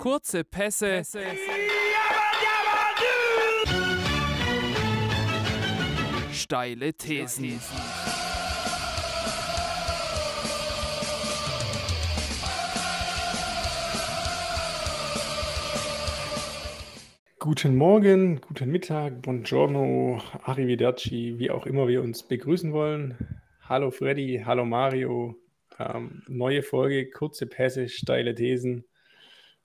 Kurze Pässe. Steile Thesen. Guten Morgen, guten Mittag, buongiorno, arrivederci, wie auch immer wir uns begrüßen wollen. Hallo Freddy, hallo Mario. Ähm, neue Folge, kurze Pässe, steile Thesen.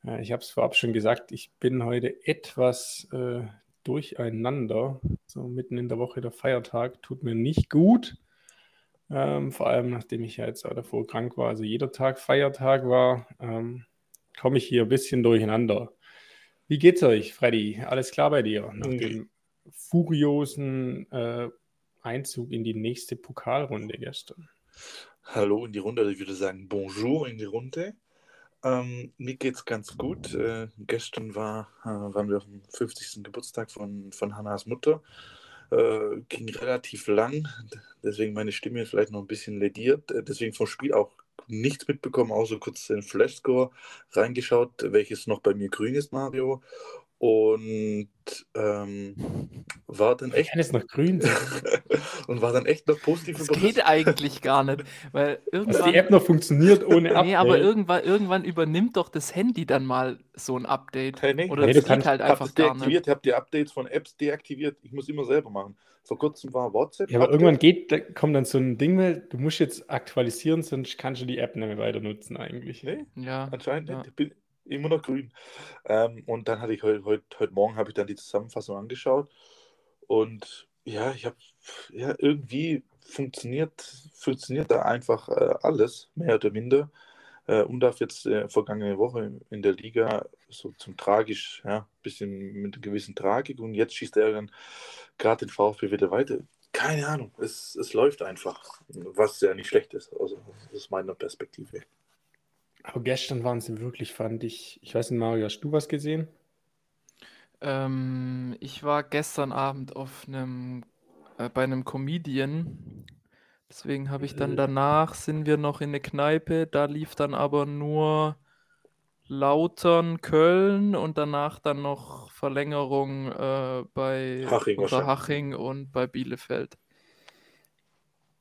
Äh, ich habe es vorab schon gesagt, ich bin heute etwas äh, durcheinander. So mitten in der Woche der Feiertag tut mir nicht gut. Ähm, vor allem nachdem ich ja jetzt auch davor krank war, also jeder Tag Feiertag war, ähm, komme ich hier ein bisschen durcheinander. Wie geht's euch, Freddy? Alles klar bei dir? Nach Okay. dem furiosen äh, Einzug in die nächste Pokalrunde gestern. Hallo in die Runde, ich würde sagen Bonjour in die Runde. Ähm, mir geht's ganz gut. Äh, gestern war, äh, waren wir auf dem 50. Geburtstag von, von Hannas Mutter. Äh, ging relativ lang, deswegen meine Stimme vielleicht noch ein bisschen lediert. Äh, deswegen vom Spiel auch nichts mitbekommen, außer kurz den Flashscore reingeschaut, welches noch bei mir grün ist, Mario. Und ähm, war dann echt Kann es noch grün und war dann echt noch positiv Das geht eigentlich gar nicht, weil Dass irgendwann. die App noch funktioniert ohne Update. Nee, aber irgendwann, irgendwann übernimmt doch das Handy dann mal so ein Update. Hey, nee. Oder Nee, das du geht kannst- halt Ich einfach gar nicht. ich habe die Updates von Apps deaktiviert. Ich muss immer selber machen. Vor kurzem war WhatsApp. Ja, aber Update. irgendwann geht, da kommt dann so ein Ding, weil du musst jetzt aktualisieren, sonst kannst du die App nicht mehr weiter nutzen eigentlich. Nee, Ja, anscheinend ja. nicht. Ich bin immer noch grün. Ähm, und dann hatte ich heute, heute, heute Morgen habe ich dann die Zusammenfassung angeschaut. Und ja, ich habe ja irgendwie funktioniert, funktioniert da einfach äh, alles, mehr oder minder. Äh, und darf jetzt äh, vergangene Woche in der Liga so zum tragisch, ja, bisschen mit einer gewissen Tragik und jetzt schießt er dann gerade den VfB wieder weiter. Keine Ahnung, es, es läuft einfach, was ja nicht schlecht ist, also aus meiner Perspektive. Aber gestern waren sie wirklich, fand ich. Ich weiß nicht, Mario, hast du was gesehen? Ähm, ich war gestern Abend auf einem, äh, bei einem Comedian. Deswegen habe ich dann Äh. danach sind wir noch in eine Kneipe. Da lief dann aber nur Lautern, Köln und danach dann noch Verlängerung äh, bei Haching. Unterhaching und bei Bielefeld.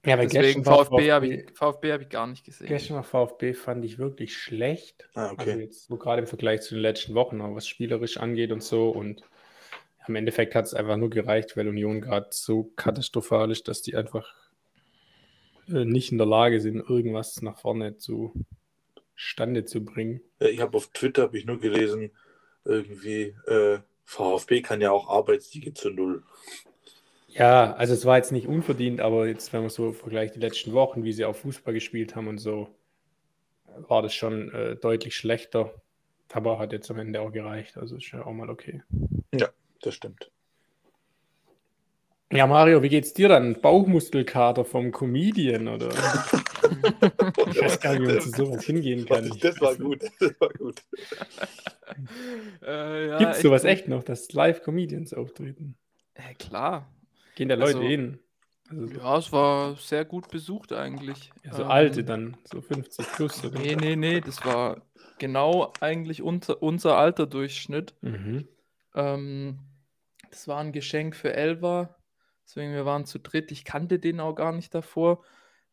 Ja, weil Deswegen gestern war VfB habe ich, VfB hab ich gar nicht gesehen. Gestern war VfB fand ich wirklich schlecht. Ah, Also okay. jetzt so gerade im Vergleich zu den letzten Wochen, auch was spielerisch angeht und so. Und im Endeffekt hat es einfach nur gereicht, weil Union gerade so katastrophal ist, dass die einfach äh, nicht in der Lage sind, irgendwas nach vorne zu Stande zu bringen. Ich habe auf Twitter habe ich nur gelesen, irgendwie äh, VfB kann ja auch Arbeitssiege zu null. Ja, also es war jetzt nicht unverdient, aber jetzt, wenn man so vergleicht die letzten Wochen, wie sie auch Fußball gespielt haben und so, war das schon äh, deutlich schlechter. Aber hat jetzt am Ende auch gereicht. Also ist ja auch mal okay. Das stimmt. Ja, Mario, wie geht's dir dann? Bauchmuskelkater vom Comedian oder? Ich weiß gar nicht, wie man zu sowas hingehen kann. Das, das war gut. Das war gut. Äh, ja, Gibt's sowas echt noch, dass Live-Comedians auftreten? Äh, klar. Gehen da Leute Also, hin? Also so, Ja, es war sehr gut besucht eigentlich. ja, so Ähm, alte dann, so 50 plus oder? Nee, nee, nee, das war genau eigentlich unser, unser Alterdurchschnitt. Mhm. Ähm, das war ein Geschenk für Elva. Deswegen, wir waren zu dritt. Ich kannte den auch gar nicht davor.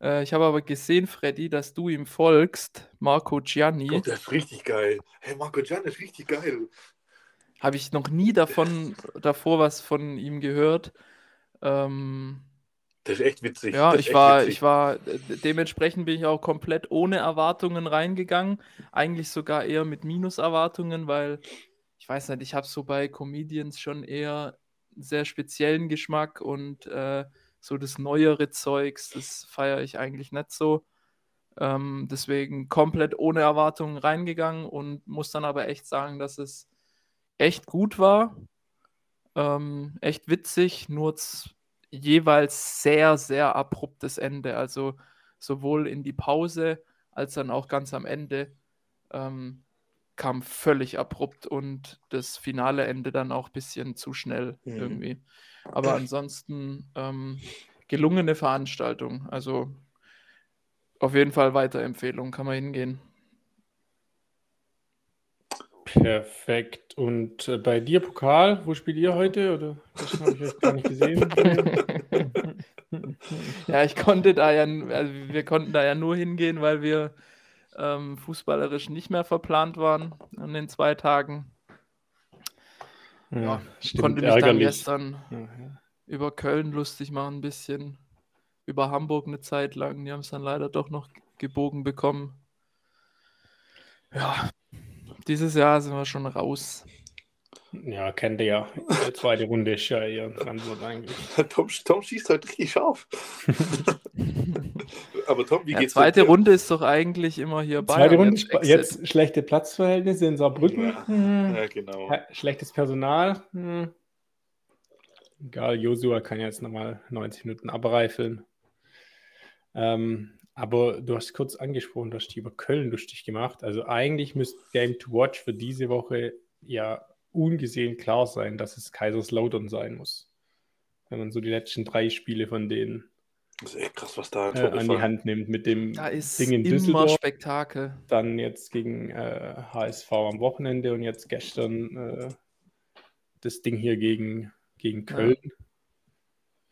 Äh, ich habe aber gesehen, Freddy, dass du ihm folgst, Marco Gianni. Gott, der ist richtig geil. Hey, Marco Gian ist richtig geil. Habe ich noch nie davon, davor was von ihm gehört. Ähm, Der ist echt witzig. Ja, ich war, witzig. ich war, äh, dementsprechend bin ich auch komplett ohne Erwartungen reingegangen. Eigentlich sogar eher mit Minuserwartungen, weil ich weiß nicht, ich habe so bei Comedians schon eher einen sehr speziellen Geschmack und äh, so das neuere Zeugs, das feiere ich eigentlich nicht so. Ähm, deswegen komplett ohne Erwartungen reingegangen und muss dann aber echt sagen, dass es echt gut war. Ähm, echt witzig, nur jeweils sehr, sehr abruptes Ende. Also sowohl in die Pause als dann auch ganz am Ende ähm, kam völlig abrupt und das finale Ende dann auch ein bisschen zu schnell Mhm. irgendwie. Aber ansonsten ähm, gelungene Veranstaltung. Also auf jeden Fall Weiterempfehlung, kann man hingehen. Perfekt. Und äh, bei dir Pokal, wo spielt ihr heute? Oder das habe ich jetzt gar nicht gesehen. ja, ich konnte da ja, also wir konnten da ja nur hingehen, weil wir ähm, fußballerisch nicht mehr verplant waren an den zwei Tagen. Ja, ja stimmt, konnte mich ärgerlich. dann gestern ja, ja. über Köln lustig machen, ein bisschen. Über Hamburg eine Zeit lang. Die haben es dann leider doch noch gebogen bekommen. Ja, dieses Jahr sind wir schon raus. Ja, kennt ihr ja. Die zweite Runde ist ja eher Frankfurt eigentlich. Tom, Tom schießt halt richtig scharf. Aber Tom, wie ja, geht's Zweite Runde ist doch eigentlich immer hier bei. Zweite Runde jetzt, jetzt, schlechte Platzverhältnisse in Saarbrücken. Ja, hm. ja genau. Schlechtes Personal. Hm. Egal, Josua kann jetzt nochmal 90 Minuten abreifeln. Ähm, aber du hast kurz angesprochen, du hast dich über Köln lustig gemacht. Also eigentlich müsste Game to Watch für diese Woche ja ungesehen klar sein, dass es Kaiserslautern sein muss. Wenn man so die letzten drei Spiele von denen das ist echt krass, was da äh, an die Hand nimmt mit dem da ist Ding in Düsseldorf. Spektakel. Dann jetzt gegen äh, HSV am Wochenende und jetzt gestern äh, das Ding hier gegen, gegen Köln. Ja.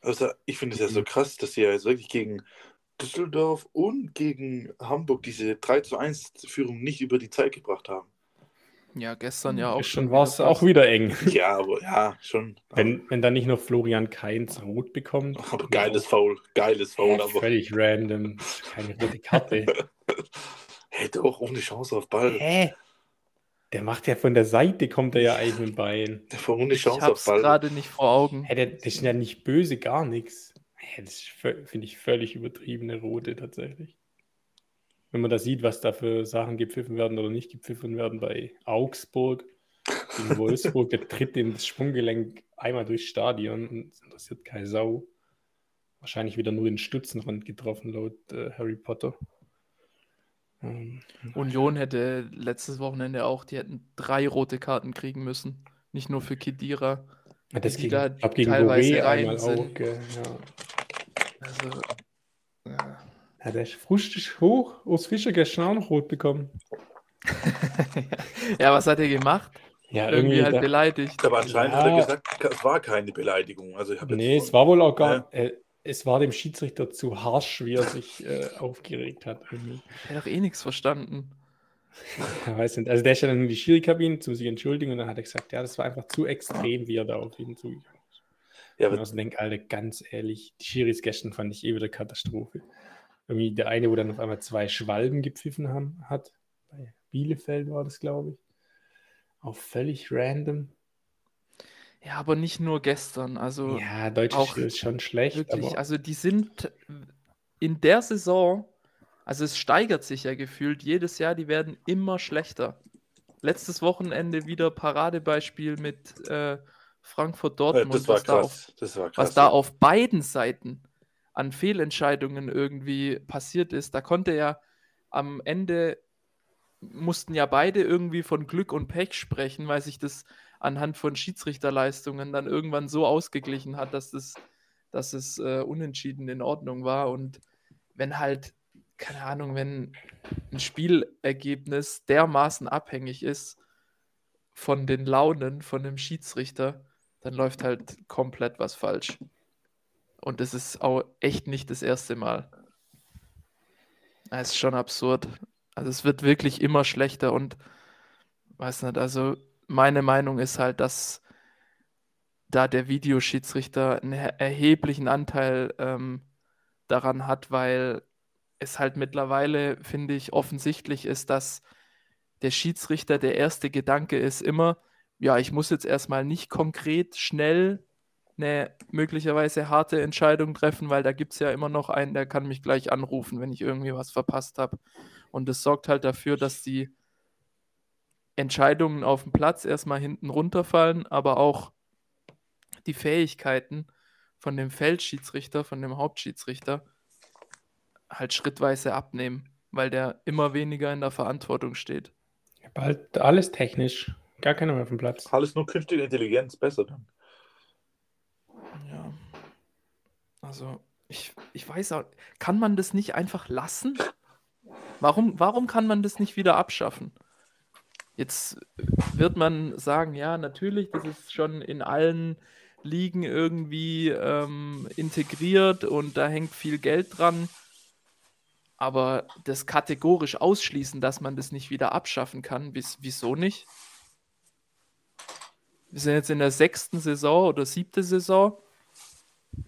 Also ich finde es ja so krass, dass sie ja jetzt wirklich gegen Düsseldorf und gegen Hamburg diese 3 zu 1 Führung nicht über die Zeit gebracht haben. Ja, gestern ja auch. Schon war es auch wieder eng. Ja, aber ja, schon. Wenn, wenn dann nicht noch Florian Kainz rot bekommt. Aber geiles. Foul, geiles Foul. Ja, aber. Völlig random. Keine rote Karte. hey, doch, ohne Chance auf Ball. Hä? Der macht ja von der Seite, kommt er ja eigentlich mit Bein. Der war ohne Chance ich auf Ball. gerade nicht vor Augen. Hey, der, der ist ja nicht böse, gar nichts. Das finde ich völlig übertriebene Rote tatsächlich. Wenn man da sieht, was da für Sachen gepfiffen werden oder nicht gepfiffen werden bei Augsburg gegen Wolfsburg, der tritt in das Sprunggelenk einmal durchs Stadion und es interessiert keine Sau. Wahrscheinlich wieder nur den Stützenrand getroffen, laut äh, Harry Potter. Ähm, Union hätte letztes Wochenende auch, die hätten drei rote Karten kriegen müssen. Nicht nur für Kedira. Ja, das ging, da gegen teilweise rein sind. Auch, ja. Also, ja. ja, der ist frustisch hoch. Urs Fischer gestern auch noch rot bekommen. ja, was hat er gemacht? Ja, irgendwie, irgendwie halt da, beleidigt. Aber anscheinend ja. hat er gesagt, es war keine Beleidigung. Also ich nee, es war wohl auch gar. Äh, es war dem Schiedsrichter zu harsch, wie er sich äh, aufgeregt hat. Irgendwie. Er hat doch eh nichts verstanden. Ja, weiß nicht. Also der ist ja dann in die Schiri-Kabine zu sich entschuldigen und dann hat er gesagt, ja, das war einfach zu extrem, wie er da auf ihn zugegangen ja, aber ich denke, Alter, ganz ehrlich, die Schiris gestern fand ich eh wieder Katastrophe. Irgendwie der eine, wo dann auf einmal zwei Schwalben gepfiffen haben, hat. Bei Bielefeld war das, glaube ich. Auch völlig random. Ja, aber nicht nur gestern. Also ja, Deutsch ist schon schlecht. Wirklich, also die sind in der Saison, also es steigert sich ja gefühlt jedes Jahr, die werden immer schlechter. Letztes Wochenende wieder Paradebeispiel mit äh, Frankfurt-Dortmund, das was, da auf, das was da auf beiden Seiten an Fehlentscheidungen irgendwie passiert ist. Da konnte ja am Ende, mussten ja beide irgendwie von Glück und Pech sprechen, weil sich das anhand von Schiedsrichterleistungen dann irgendwann so ausgeglichen hat, dass, das, dass es äh, unentschieden in Ordnung war. Und wenn halt, keine Ahnung, wenn ein Spielergebnis dermaßen abhängig ist von den Launen von dem Schiedsrichter, dann läuft halt komplett was falsch. Und das ist auch echt nicht das erste Mal. Das ist schon absurd. Also es wird wirklich immer schlechter und weiß nicht, also meine Meinung ist halt, dass da der Videoschiedsrichter einen erheblichen Anteil ähm, daran hat, weil es halt mittlerweile, finde ich, offensichtlich ist, dass der Schiedsrichter der erste Gedanke ist immer, ja, ich muss jetzt erstmal nicht konkret schnell eine möglicherweise harte Entscheidung treffen, weil da gibt es ja immer noch einen, der kann mich gleich anrufen, wenn ich irgendwie was verpasst habe. Und das sorgt halt dafür, dass die Entscheidungen auf dem Platz erstmal hinten runterfallen, aber auch die Fähigkeiten von dem Feldschiedsrichter, von dem Hauptschiedsrichter halt schrittweise abnehmen, weil der immer weniger in der Verantwortung steht. Bald alles technisch. Gar keiner mehr auf dem Platz. Alles nur künstliche Intelligenz, besser dann. Ja. Also, ich, ich weiß auch, kann man das nicht einfach lassen? Warum, warum kann man das nicht wieder abschaffen? Jetzt wird man sagen, ja, natürlich, das ist schon in allen Ligen irgendwie ähm, integriert und da hängt viel Geld dran. Aber das kategorisch ausschließen, dass man das nicht wieder abschaffen kann, wieso nicht? Wir sind jetzt in der sechsten Saison oder siebte Saison.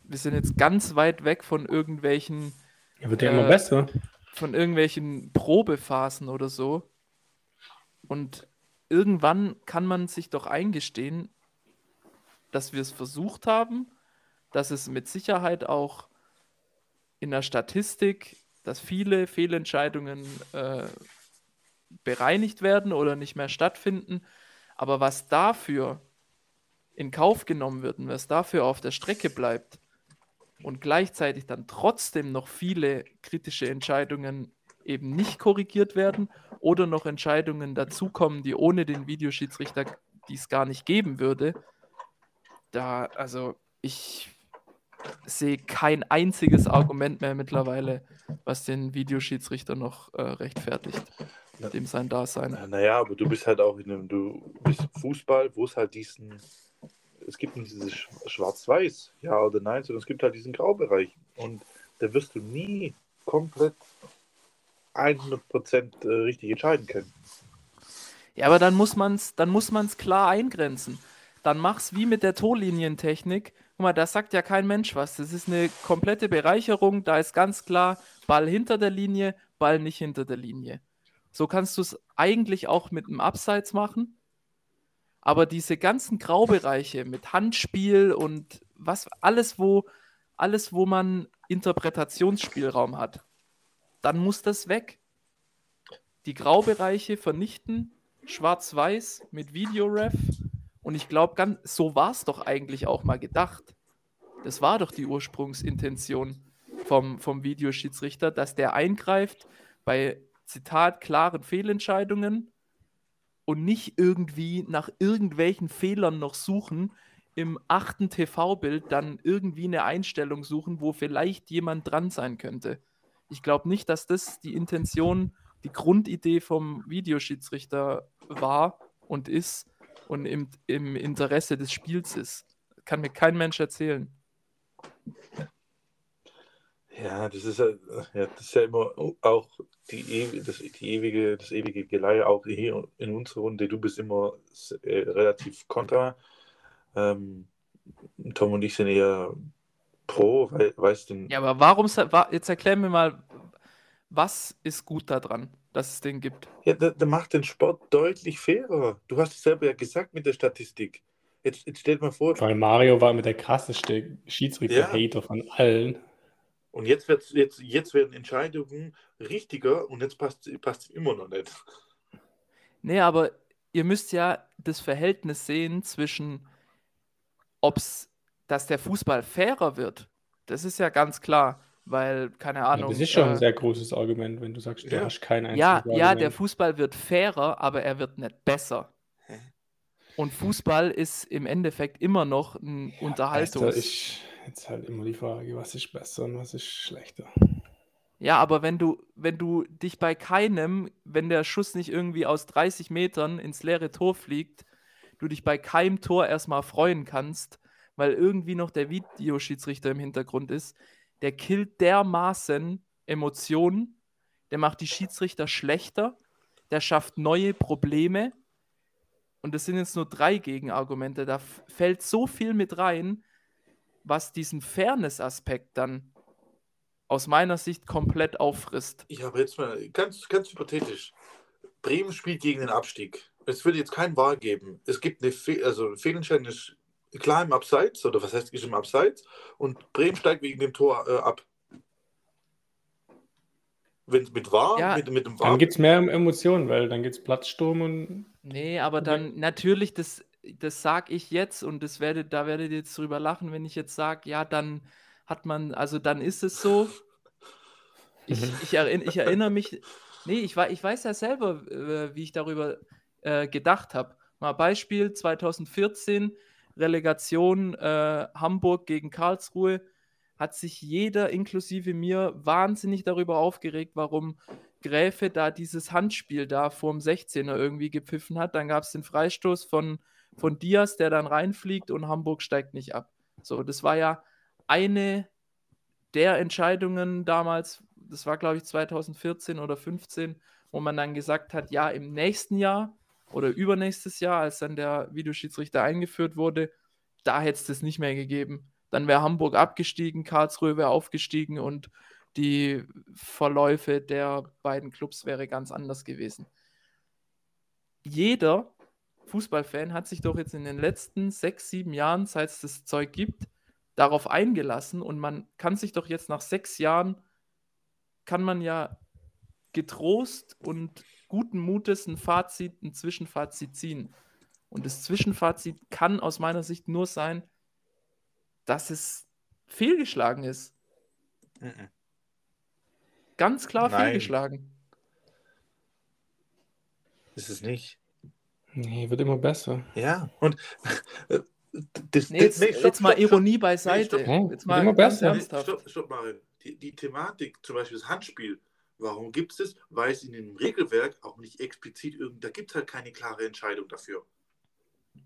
Wir sind jetzt ganz weit weg von irgendwelchen. Ja, wird ja äh, immer besser. Von irgendwelchen Probephasen oder so. Und irgendwann kann man sich doch eingestehen, dass wir es versucht haben, dass es mit Sicherheit auch in der Statistik, dass viele Fehlentscheidungen äh, bereinigt werden oder nicht mehr stattfinden. Aber was dafür in Kauf genommen wird und was dafür auf der Strecke bleibt und gleichzeitig dann trotzdem noch viele kritische Entscheidungen eben nicht korrigiert werden oder noch Entscheidungen dazukommen, die ohne den Videoschiedsrichter dies gar nicht geben würde, da, also ich sehe kein einziges Argument mehr mittlerweile, was den Videoschiedsrichter noch äh, rechtfertigt, dem sein Dasein. Naja, aber du bist halt auch in einem, du bist Fußball, wo es halt diesen, es gibt nicht dieses Schwarz-Weiß, ja oder nein, sondern es gibt halt diesen Graubereich und da wirst du nie komplett 100% äh, richtig entscheiden können. Ja, aber dann muss man es dann muss man's klar eingrenzen. Dann mach's wie mit der Torlinientechnik. Guck mal, da sagt ja kein Mensch was. Das ist eine komplette Bereicherung. Da ist ganz klar Ball hinter der Linie, Ball nicht hinter der Linie. So kannst du es eigentlich auch mit einem Abseits machen. Aber diese ganzen Graubereiche mit Handspiel und was alles, wo alles, wo man Interpretationsspielraum hat, dann muss das weg. Die Graubereiche vernichten, schwarz-weiß mit Videoref. Und ich glaube, so war es doch eigentlich auch mal gedacht. Das war doch die Ursprungsintention vom, vom Videoschiedsrichter, dass der eingreift bei, Zitat, klaren Fehlentscheidungen und nicht irgendwie nach irgendwelchen Fehlern noch suchen, im achten TV-Bild dann irgendwie eine Einstellung suchen, wo vielleicht jemand dran sein könnte. Ich glaube nicht, dass das die Intention, die Grundidee vom Videoschiedsrichter war und ist und im, im Interesse des Spiels ist. Kann mir kein Mensch erzählen. Ja, das ist ja, ja, das ist ja immer auch die, das, die ewige, das ewige Geleihe, auch hier in unserer Runde. Du bist immer äh, relativ kontra. Ähm, Tom und ich sind eher pro, weil, weißt du. Ja, aber warum, jetzt erklär mir mal, was ist gut daran, dass es den gibt? Ja, der, der macht den Sport deutlich fairer. Du hast es selber ja gesagt mit der Statistik. Jetzt, jetzt stellt mal vor. Weil Mario war mit der krasseste Schiedsrichter-Hater ja. von allen. Und jetzt, wird's, jetzt, jetzt werden Entscheidungen richtiger und jetzt passt es immer noch nicht. Nee, aber ihr müsst ja das Verhältnis sehen zwischen, ob es, dass der Fußball fairer wird. Das ist ja ganz klar, weil, keine Ahnung. Ja, das ist schon äh, ein sehr großes Argument, wenn du sagst, du ja. hast kein einziges Ja, Argument. ja, der Fußball wird fairer, aber er wird nicht besser. Und Fußball ist im Endeffekt immer noch ein ja, Unterhaltungs... Also ich, jetzt halt immer die Frage, was ist besser und was ist schlechter. Ja, aber wenn du, wenn du dich bei keinem, wenn der Schuss nicht irgendwie aus 30 Metern ins leere Tor fliegt, du dich bei keinem Tor erstmal freuen kannst, weil irgendwie noch der Videoschiedsrichter im Hintergrund ist, der killt dermaßen Emotionen, der macht die Schiedsrichter schlechter, der schafft neue Probleme. Und das sind jetzt nur drei Gegenargumente. Da fällt so viel mit rein, was diesen Fairness-Aspekt dann aus meiner Sicht komplett auffrisst. Ja, aber jetzt mal ganz, ganz hypothetisch. Bremen spielt gegen den Abstieg. Es würde jetzt kein Wahl geben. Es gibt eine Fe also Fehlentscheidung ist klar im Abseits, oder was heißt ist im Abseits, und Bremen steigt wegen dem Tor äh, ab. Wenn es mit war, ja, mit, mit dem war. Dann gibt es mehr Emotionen, weil dann gibt es Platzsturm und. Nee, aber dann natürlich, das das sage ich jetzt und das werde, da werdet ihr jetzt drüber lachen, wenn ich jetzt sage, ja, dann hat man, also dann ist es so. Ich, mhm. ich, erinn, ich erinnere mich, nee, ich, ich weiß ja selber, äh, wie ich darüber äh, gedacht habe. Mal Beispiel 2014, Relegation äh, Hamburg gegen Karlsruhe, hat sich jeder, inklusive mir, wahnsinnig darüber aufgeregt, warum Gräfe da dieses Handspiel da vorm 16er irgendwie gepfiffen hat. Dann gab es den Freistoß von, von Diaz, der dann reinfliegt und Hamburg steigt nicht ab. So, das war ja eine der Entscheidungen damals, das war glaube ich 2014 oder 15, wo man dann gesagt hat, ja, im nächsten Jahr oder übernächstes Jahr, als dann der Videoschiedsrichter eingeführt wurde, da hätte es das nicht mehr gegeben. Dann wäre Hamburg abgestiegen, Karlsruhe wäre aufgestiegen und die Verläufe der beiden Clubs wäre ganz anders gewesen. Jeder Fußballfan hat sich doch jetzt in den letzten sechs, sieben Jahren, seit es das Zeug gibt, darauf eingelassen und man kann sich doch jetzt nach sechs Jahren, kann man ja getrost und guten Mutes ein Fazit, ein Zwischenfazit ziehen. Und das Zwischenfazit kann aus meiner Sicht nur sein, dass es fehlgeschlagen ist. Mhm. Ganz klar Nein. fehlgeschlagen. Ist es nicht. Nee, wird immer besser. Ja, und das, nee, jetzt, nee, stopp, jetzt mal stopp, Ironie stopp. beiseite. Nee, jetzt mal immer besser. Stopp, stopp, Mario. Die, die Thematik, zum Beispiel das Handspiel, warum gibt es das? Weil es in dem Regelwerk auch nicht explizit irgend, da gibt es halt keine klare Entscheidung dafür.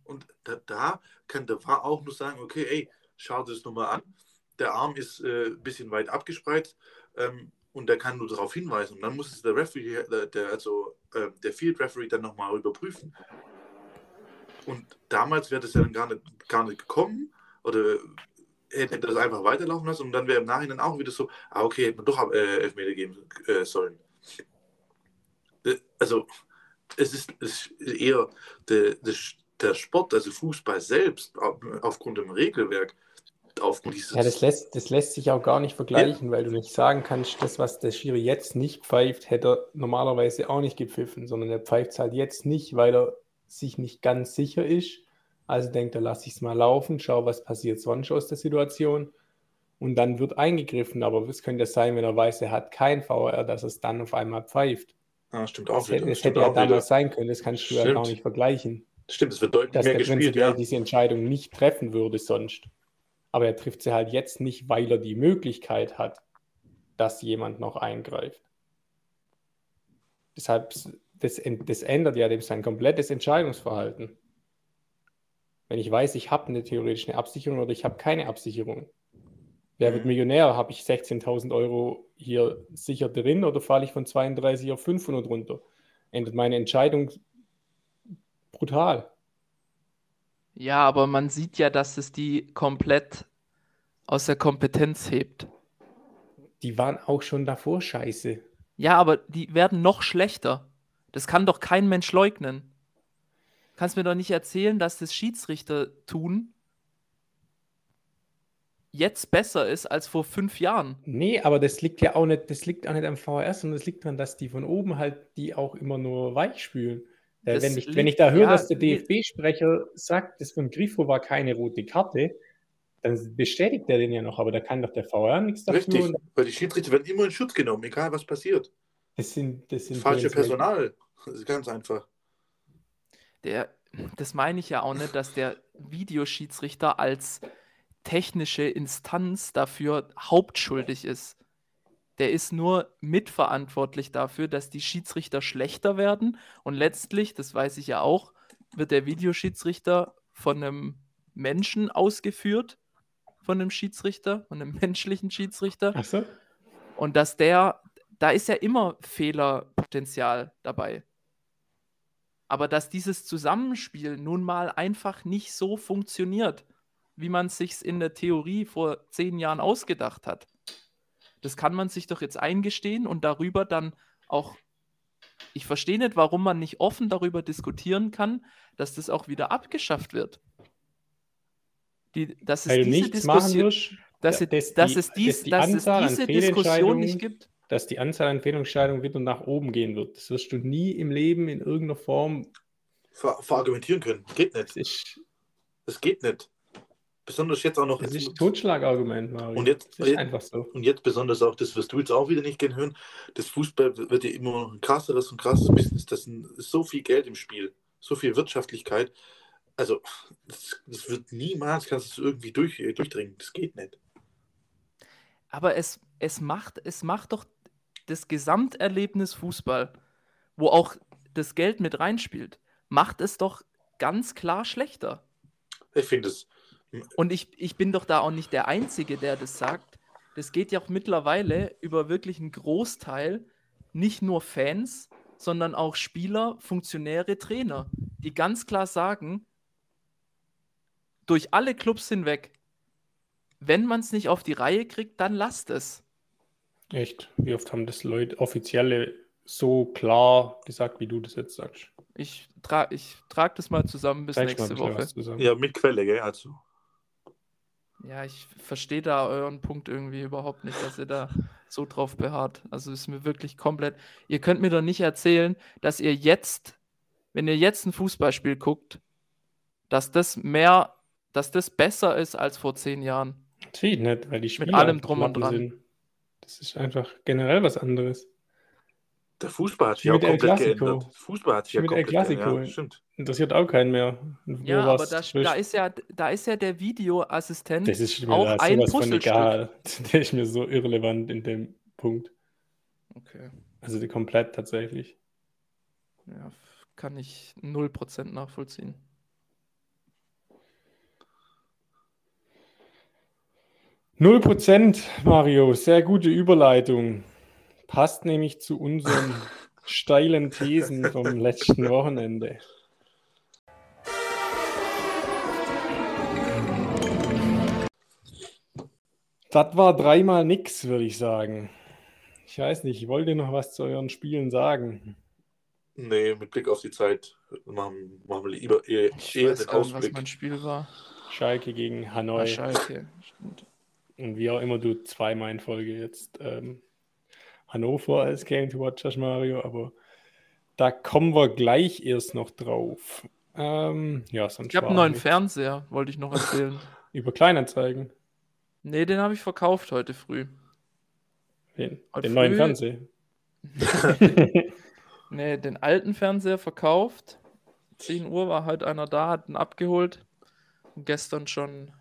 Und da, da kann der war auch nur sagen, okay, ey, schau das nochmal an. Der Arm ist ein äh, bisschen weit abgespreizt ähm, und der kann nur darauf hinweisen. Und dann muss es der Referee, der, der also äh, der Field Referee dann nochmal überprüfen. Und damals wäre das ja dann gar nicht, gar nicht gekommen oder hätte das einfach weiterlaufen lassen und dann wäre im Nachhinein auch wieder so, ah, okay, hätte man doch äh, Elfmeter geben äh, sollen. Äh, also, es ist, es ist eher der, der, Sport, also Fußball selbst, aufgrund dem Regelwerk, aufgrund dieses. Ja, das lässt, das lässt sich auch gar nicht vergleichen, ja. weil du nicht sagen kannst, das, was der Schiri jetzt nicht pfeift, hätte er normalerweise auch nicht gepfiffen, sondern er pfeift es halt jetzt nicht, weil er sich nicht ganz sicher ist. Also denkt er, lass ich es mal laufen, schau, was passiert sonst aus der Situation. Und dann wird eingegriffen, aber es könnte sein, wenn er weiß, er hat kein VR, dass es dann auf einmal pfeift. Ah, stimmt auch. Das, wieder. das hätte ja damals wieder. sein können, das kannst du ja gar nicht vergleichen. Stimmt, es wird deutlich dass mehr der gespielt, ja. diese Entscheidung nicht treffen würde sonst. Aber er trifft sie halt jetzt nicht, weil er die Möglichkeit hat, dass jemand noch eingreift. Deshalb, das, das ändert ja dem sein komplettes Entscheidungsverhalten. Wenn ich weiß, ich habe eine theoretische Absicherung oder ich habe keine Absicherung. Wer wird mhm. Millionär? Habe ich 16.000 Euro hier sicher drin oder falle ich von 32 auf 500 runter? Ändert meine Entscheidung brutal. Ja, aber man sieht ja, dass es die komplett aus der Kompetenz hebt. Die waren auch schon davor scheiße. Ja, aber die werden noch schlechter. Das kann doch kein Mensch leugnen. Kannst mir doch nicht erzählen, dass das Schiedsrichter tun jetzt besser ist als vor fünf Jahren. Nee, aber das liegt ja auch nicht, das liegt auch nicht am VHS, sondern das liegt daran, dass die von oben halt die auch immer nur weich spülen. Äh, wenn, ich, wenn ich da höre, ja, dass der DFB-Sprecher sagt, das von Grifo war keine rote Karte, dann bestätigt er den ja noch, aber da kann doch der VR nichts dafür. Richtig, weil die Schiedsrichter werden immer in Schutz genommen, egal was passiert. Das sind, das sind falsche Personal. Das ist ganz einfach. Der, das meine ich ja auch nicht, dass der Videoschiedsrichter als technische Instanz dafür hauptschuldig ist. Der ist nur mitverantwortlich dafür, dass die Schiedsrichter schlechter werden. Und letztlich, das weiß ich ja auch, wird der Videoschiedsrichter von einem Menschen ausgeführt, von einem Schiedsrichter, von einem menschlichen Schiedsrichter. Ach so. Und dass der, da ist ja immer Fehlerpotenzial dabei. Aber dass dieses Zusammenspiel nun mal einfach nicht so funktioniert, wie man es sich in der Theorie vor zehn Jahren ausgedacht hat. Das kann man sich doch jetzt eingestehen und darüber dann auch. Ich verstehe nicht, warum man nicht offen darüber diskutieren kann, dass das auch wieder abgeschafft wird. Die, dass es Weil diese Diskussion, dass, ja, dass, dass, die, es, dies, dass es diese Diskussion nicht gibt. Dass die Anzahl an Fehlentscheidungen wieder nach oben gehen wird. Das wirst du nie im Leben in irgendeiner Form ver verargumentieren können. Geht nicht. Das, ist, das geht nicht. Besonders jetzt auch noch. Das ist ein Totschlagargument, Mario. Und jetzt, das ist einfach so. Und jetzt besonders auch, das wirst du jetzt auch wieder nicht gerne hören, das Fußball wird ja immer ein krasseres und krasseres Business. Das ist so viel Geld im Spiel, so viel Wirtschaftlichkeit also, das, das, wird niemals, kannst du irgendwie durch, durchdringen. Das geht nicht. Aber es, es, macht, es macht doch das Gesamterlebnis Fußball, wo auch das Geld mit reinspielt, macht es doch ganz klar schlechter. Ich finde es. Und ich, ich bin doch da auch nicht der Einzige, der das sagt. Das geht ja auch mittlerweile über wirklich einen Großteil, nicht nur Fans, sondern auch Spieler, Funktionäre, Trainer, die ganz klar sagen, durch alle Clubs hinweg, wenn man es nicht auf die Reihe kriegt, dann lasst es. Echt? Wie oft haben das Leute offizielle so klar gesagt, wie du das jetzt sagst? Ich trage ich trag das mal zusammen bis Zeig nächste Woche. Ja, mit Quelle, gell? Also. Ja, ich verstehe da euren Punkt irgendwie überhaupt nicht, dass ihr da so drauf beharrt. Also ist mir wirklich komplett. Ihr könnt mir doch nicht erzählen, dass ihr jetzt, wenn ihr jetzt ein Fußballspiel guckt, dass das mehr, dass das besser ist als vor zehn Jahren. Natürlich nicht, weil die Spieler allem einfach drum und dran. sind. Das ist einfach generell was anderes. Der Fußball hat sich El komplett Clasico. geändert. Fußball hat sich ja komplett geändert. Ja, stimmt. Interessiert auch keinen mehr. Wo Ja, aber da, da, ist ja, da ist ja der Videoassistent das ist mir auch da ein Puzzlestück. egal. Der ist mir so irrelevant in dem Punkt. Okay. Also die komplett tatsächlich. Ja, kann ich 0% nachvollziehen. Null Prozent, Mario. Sehr gute Überleitung. Passt nämlich zu unseren steilen Thesen vom letzten Wochenende. Das war dreimal nix, würde ich sagen. Ich weiß nicht, ich wollte noch was zu euren Spielen sagen. Nee, mit Blick auf die Zeit machen, machen wir lieber eher, Ich eher weiß den kaum, was Ausblick. mein Spiel war. Schalke gegen Ah, Hanoi. Schalke. Stimmt. Und wie auch immer du zweimal in Folge jetzt ähm, Hannover als Game to Watch hast, Mario, aber da kommen wir gleich erst noch drauf. Ähm, ja, sonst Ich habe einen neuen nichts. Fernseher, wollte ich noch erzählen. Über Kleinanzeigen. nee, den habe ich verkauft heute früh. Den, Heute den neuen früh- Fernseher. Nee, den alten Fernseher verkauft. 10 Uhr war heute einer da, hat ihn abgeholt. Und gestern schon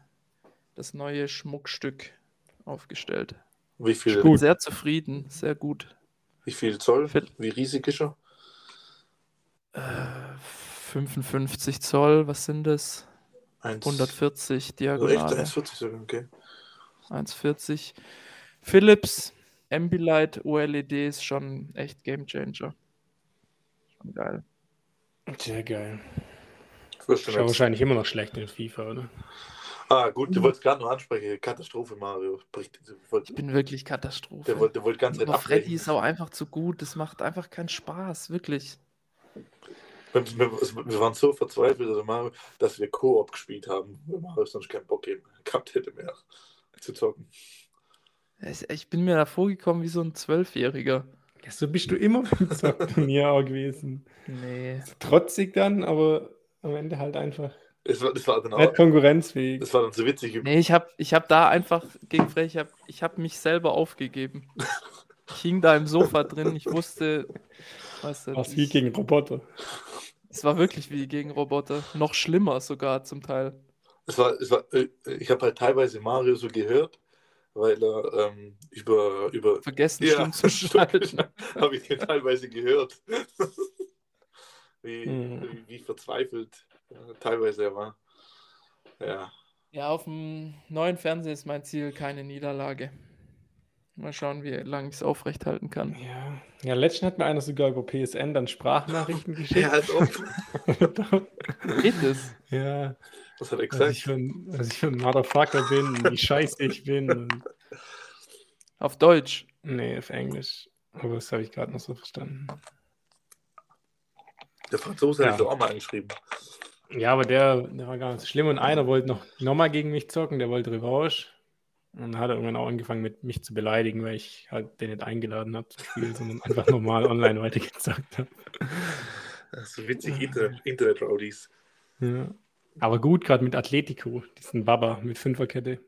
das neue Schmuckstück aufgestellt. Wie viel, Gut. Sehr zufrieden, sehr gut. wie viel Zoll? Wie riesig ist er? Äh, 55 Zoll, was sind das? Eins- 140 Also echt Diagonale. 1,40 sogar, okay. 1,40. Philips Ambilight OLED ist schon echt Game Changer. Schon geil. Sehr geil. Jetzt- wahrscheinlich immer noch schlecht in FIFA, oder? Ah, gut, du wolltest gerade noch ansprechen. Katastrophe, Mario. Bricht- du wollt- Ich bin wirklich Katastrophe. Der wollte, der wollte ganz Aber Freddy ist auch einfach zu gut. Das macht einfach keinen Spaß, wirklich. Wir, wir, wir waren so verzweifelt, also Mario, dass wir Koop gespielt haben, weil Mario sonst keinen Bock gehabt hätte mehr zu zocken. Ich, bin mir da vorgekommen wie so ein Zwölfjähriger. So bist du immer beim Zockturnier auch gewesen. Nee. Trotzig dann, aber am Ende halt einfach Es war, das war dann auch, nicht konkurrenzfähig. das war dann so witzig. Nee, ich habe ich hab da einfach gegen Freddy, ich habe ich hab mich selber aufgegeben. Ich hing da im Sofa drin, ich wusste, weißt du, Was wie ich- gegen Roboter. es war wirklich wie gegen Roboter. Noch schlimmer sogar zum Teil. Es war, es war, äh, ich habe halt teilweise Mario so gehört, weil er ähm, über, über Vergessen, stumm zu schalten. habe ich teilweise gehört. wie, Mhm. wie, wie verzweifelt teilweise er war. Ja, Ja, auf dem neuen Fernseher ist mein Ziel keine Niederlage. Mal schauen, wie lange ich es aufrechthalten kann. Ja. ja, letztens hat mir einer sogar über PSN dann Sprachnachrichten geschickt. ja als ob. Geht es? ja, Was hat er dass ich, gesagt? für ein, dass ich für ein Motherfucker bin und wie scheiße ich bin. Und, Auf Deutsch. nee, auf Englisch. Aber das habe ich gerade noch so verstanden. Der Franzose Ja. hat ich doch auch mal angeschrieben. Ja, aber der, der war gar nicht so schlimm. Und einer wollte noch, noch mal gegen mich zocken, der wollte Revanche. Und dann hat er irgendwann auch angefangen, mit mich zu beleidigen, weil ich halt den nicht eingeladen habe zum Spiel, sondern einfach normal online weitergezockt habe. Das ist so witzig, Internet, Internet-Rowdies. Ja. Aber gut, gerade mit Atletico, diesen Baba mit Fünferkette.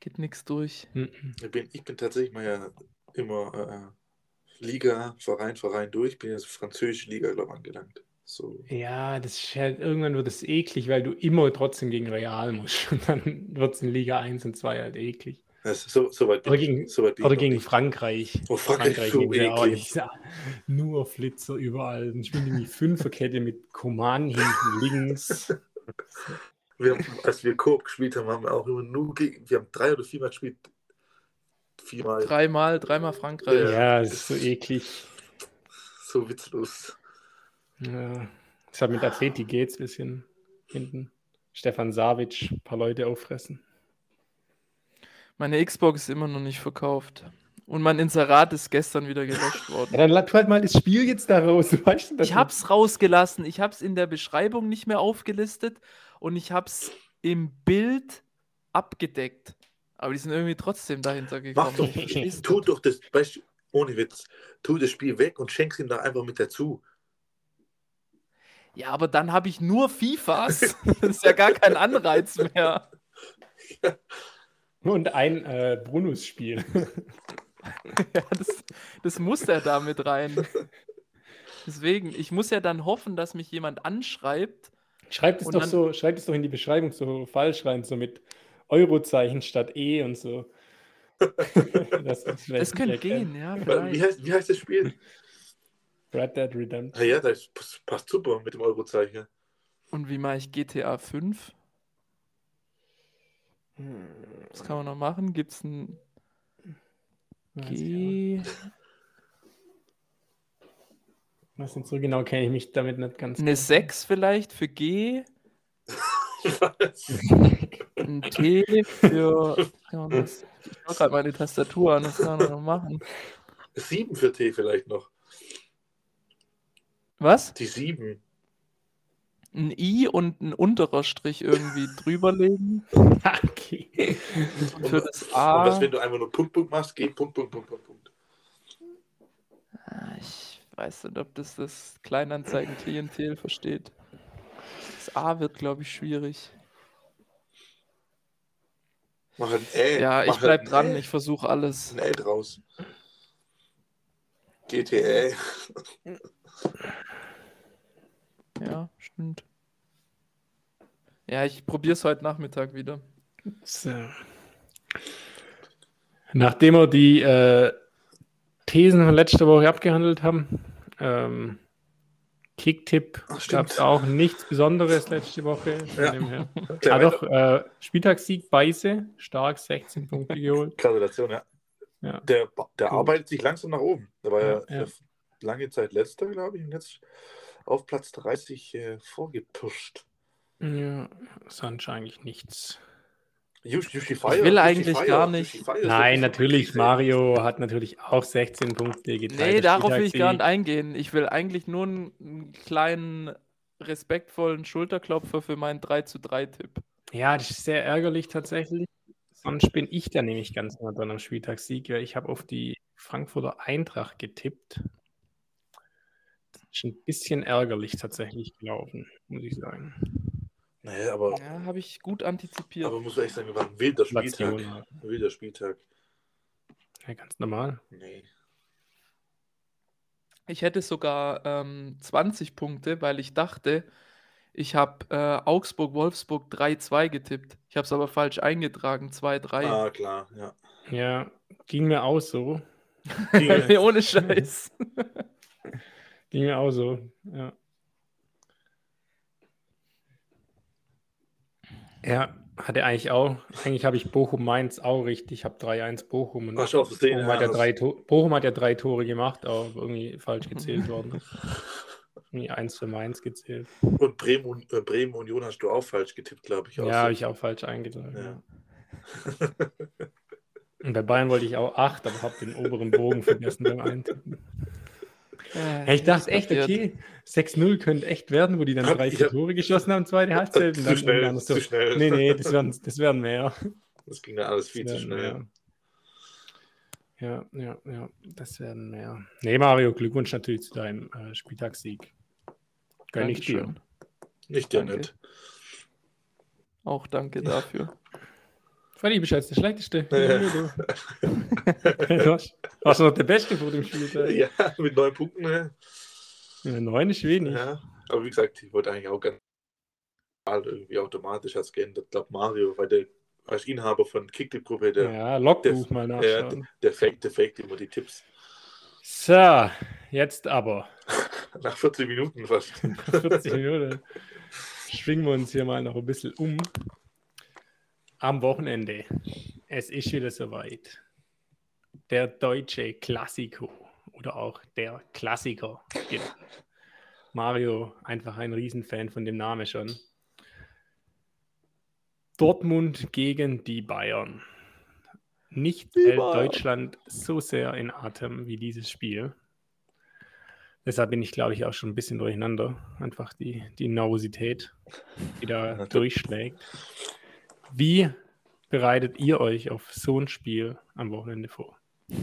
Geht nichts durch. Mhm. Ich bin, ich bin tatsächlich mal ja immer äh, Liga, Verein, Verein durch. Bin jetzt französische Liga, glaube ich, angelangt. So. Ja, das ist halt, irgendwann wird es eklig, weil du immer trotzdem gegen Real musst. Und dann wird es in Liga 1 und 2 halt eklig. Also, so, so weit bin Oder ich- gegen, so weit bin ich oder gegen. Frankreich. Oh, Frankreich, so wir auch eklig. nicht. Ja, nur Flitzer überall. Dann spielen die in die Fünferkette mit Koman hinten links. Wir haben, als wir Koop gespielt haben, haben wir auch immer nur gegen, wir haben drei oder viermal gespielt. Viermal. Dreimal, dreimal Frankreich. Ja. Ja, das ist so eklig. So witzlos. Ja. Deshalb mit Atleti geht's ein bisschen hinten. Stefan Savic, ein paar Leute auffressen. Meine Xbox ist immer noch nicht verkauft. Und mein Inserat ist gestern wieder gelöscht Ja, worden. dann lad halt mal das Spiel jetzt da raus. Weißt du, Ich hab's rausgelassen. Ich hab's in der Beschreibung nicht mehr aufgelistet und ich hab's im Bild abgedeckt. Aber die sind irgendwie trotzdem dahinter gekommen. Mach doch, tu nicht. doch das, weißt du, ohne Witz, tu das Spiel weg und schenk's ihm da einfach mit dazu. Ja, aber dann habe ich nur FIFAs. Das ist ja gar kein Anreiz mehr. Und ein äh, Brunus-Spiel. Ja, das, das muss er da mit rein. Deswegen, ich muss ja dann hoffen, dass mich jemand anschreibt. Schreibt es doch dann- so, schreibt es doch in die Beschreibung so falsch rein, so mit Eurozeichen statt E und so. das Das könnte gehen, ja, Wie vielleicht. heißt, wie heißt das Spiel? Red Dead Redemption. Ah ja, das passt, super mit dem Eurozeichen. Und wie mache ich GTA 5? Was kann man noch machen? Gibt es ein G? Was denn so genau kenne ich mich damit nicht ganz. Eine 6 vielleicht für G? Was? Ein T für. Kann man das, ich schaue gerade meine Tastatur an, was kann man noch machen? Sieben für T vielleicht noch. Was? Die sieben. Ein I und ein unterer Strich irgendwie drüberlegen. okay. Und für das Und A. was, wenn du einfach nur Punkt, Punkt machst? G, Punkt, Punkt, Punkt, Punkt, Punkt. Ah, Ich weiß nicht, ob das das Kleinanzeigen-Klientel versteht. Das A wird, glaube ich, schwierig. Mach ein Ä. Ja, mach ich bleib dran, Ä. ich versuche alles. Ein Ä draus. GTA. Ja, stimmt. Ja, ich probiere es heute Nachmittag wieder. So. Nachdem wir die äh, Thesen von letzter Woche abgehandelt haben, ähm, Kicktipp gab es auch nichts Besonderes letzte Woche. Ja. dem her. Klar, Ah, doch, äh, Spieltagssieg Beiße, stark 16 Punkte geholt. Gratulation, ja. Ja. Der, der arbeitet sich langsam nach oben. Der war ja, Ja, ja. lange Zeit letzter, glaube ich, und jetzt auf Platz 30 äh, vorgepusht. Ja, sonst eigentlich nichts. Yush- Yushi Ich Fire, will Yushi eigentlich Fire, gar nicht- Nein, natürlich. Mario hat natürlich auch 16 Punkte geteilt. Nee, darauf will ich gar nicht eingehen. Ich will eigentlich nur einen, einen kleinen, respektvollen Schulterklopfer für meinen 3 zu 3 Tipp. Ja, das ist sehr ärgerlich tatsächlich. Sonst bin ich da nämlich ganz nah dran am Spieltagssieg, weil ich habe auf die Frankfurter Eintracht getippt. Ist ein bisschen ärgerlich tatsächlich gelaufen, muss ich sagen. Nee, aber, Ja, habe ich gut antizipiert. aber muss man echt sagen, war ein wilder Spieltag. Ein wilder Spieltag. ja, ganz normal. Nee. Ich hätte sogar ähm, 20 Punkte, weil ich dachte, ich habe äh, Augsburg-Wolfsburg 3-2 getippt. Ich habe es aber falsch eingetragen, 2-3. Ah, klar, ja. Ja, ging mir auch so. Ging- Ohne Scheiß. Ging mir auch so, ja. Ja, hatte eigentlich auch. Eigentlich habe ich Bochum-Mainz auch richtig. Ich habe 3-1 Bochum. Und Ach, schon Bochum, ja, hat ja drei Bochum hat ja drei Tore gemacht, aber irgendwie falsch gezählt worden. irgendwie eins für Mainz gezählt. Und Bremen, und- äh, Bremen Union hast du auch falsch getippt, glaube ich. auch Ja, habe ich auch falsch eingetragen. Ja. Ja. Und bei Bayern wollte ich auch 8, aber habe den oberen Bogen vergessen beim Eintippen. Ja, ich dachte echt, okay, 6-0 könnte echt werden, wo die dann drei, hab- Tore geschossen haben, zweite Halbzeit. Zu dann schnell, zu schnell. Nee, nee, das werden, das werden mehr. Das ging ja alles viel zu schnell. mehr. Ja, ja, ja, das werden mehr. Nee, Mario, Glückwunsch natürlich zu deinem äh, Spieltagssieg. Gönn ich dir. Dankeschön. Nicht der Danke. nicht. Auch danke dafür. Freddy, bist du jetzt der Schlechteste? Ja. du warst, warst du noch der Beste vor dem Spieltag? Ja, mit neun Punkten. Ne? Ja, neun ist wenig. Ja, aber wie gesagt, ich wollte eigentlich auch ganz irgendwie automatisch als geändert. Ich glaube, Mario, weil der als Inhaber von Kicktip-Gruppe, der, Ja, Logbuch mal der, nachschauen. der, fake, der fake immer die Tipps. So, jetzt aber. Nach 40 Minuten fast. 40 Minuten. Schwingen wir uns hier mal noch ein bisschen um. Am Wochenende. Es ist wieder soweit. Der deutsche Klassiko oder auch der Klassiker. genannt. Mario, einfach ein Riesenfan von dem Namen schon. Dortmund gegen die Bayern. Nicht hält. Deutschland so sehr in Atem wie dieses Spiel. Deshalb bin ich, glaube ich, auch schon ein bisschen durcheinander. Einfach die, die Nervosität, die da durchschlägt. Wie bereitet ihr euch auf so ein Spiel am Wochenende vor?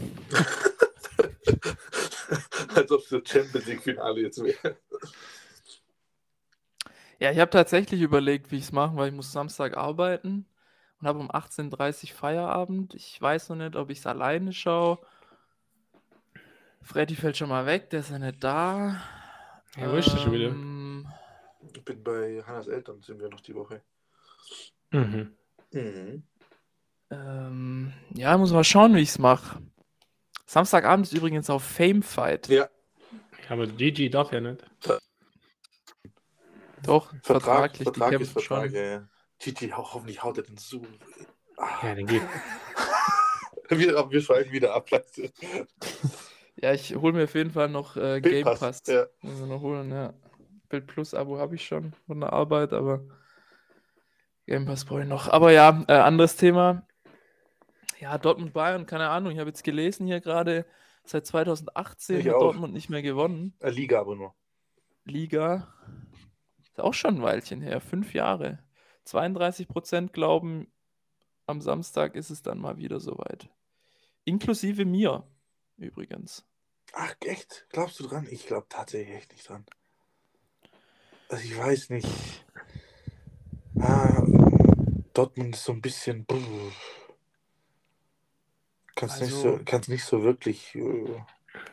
Als ob es das Champions League-Finale jetzt wäre. Ja, ich habe tatsächlich überlegt, wie ich es mache, weil ich muss Samstag arbeiten und habe um 18.30 Uhr Feierabend. Ich weiß noch nicht, ob ich es alleine schaue. Freddy fällt schon mal weg, der ist ja nicht da. Ja, wo ist der schon wieder? Ähm, Ich bin bei Hannas Eltern, sind wir noch die Woche. Mhm. Mhm. ähm, ja, muss mal schauen, wie ich es mache. Samstagabend ist übrigens auf Fame Fight. Ja, Aber Gigi darf ja nicht. Doch, Vertrag, vertraglich, Vertrag die ist kämpfen Vertrag, schon. ja, ja. Titi, ho hoffentlich haut er den so. Ja, den geht. wir, wir schreiben wieder ab. Ja, ich hole mir auf jeden Fall noch äh, Game Bildpass, Pass. Ja. Muss ich noch holen, ja. Bild Plus Abo habe ich schon von der Arbeit, aber Game Pass brauche ich noch. Aber ja, äh, anderes Thema. Ja, Dortmund Bayern, keine Ahnung. Ich habe jetzt gelesen hier gerade, seit 2018 Ich hat auch. Dortmund nicht mehr gewonnen. Äh, Liga aber nur. Liga. Ist auch schon ein Weilchen her, fünf Jahre. 32 Prozent glauben, am Samstag ist es dann mal wieder soweit. Inklusive mir, übrigens. Ach, echt? Glaubst du dran? Ich glaube tatsächlich echt nicht dran. Also ich weiß nicht. Ah, Dortmund ist so ein bisschen. Kannst, nicht, Also- so, kannst nicht so wirklich äh,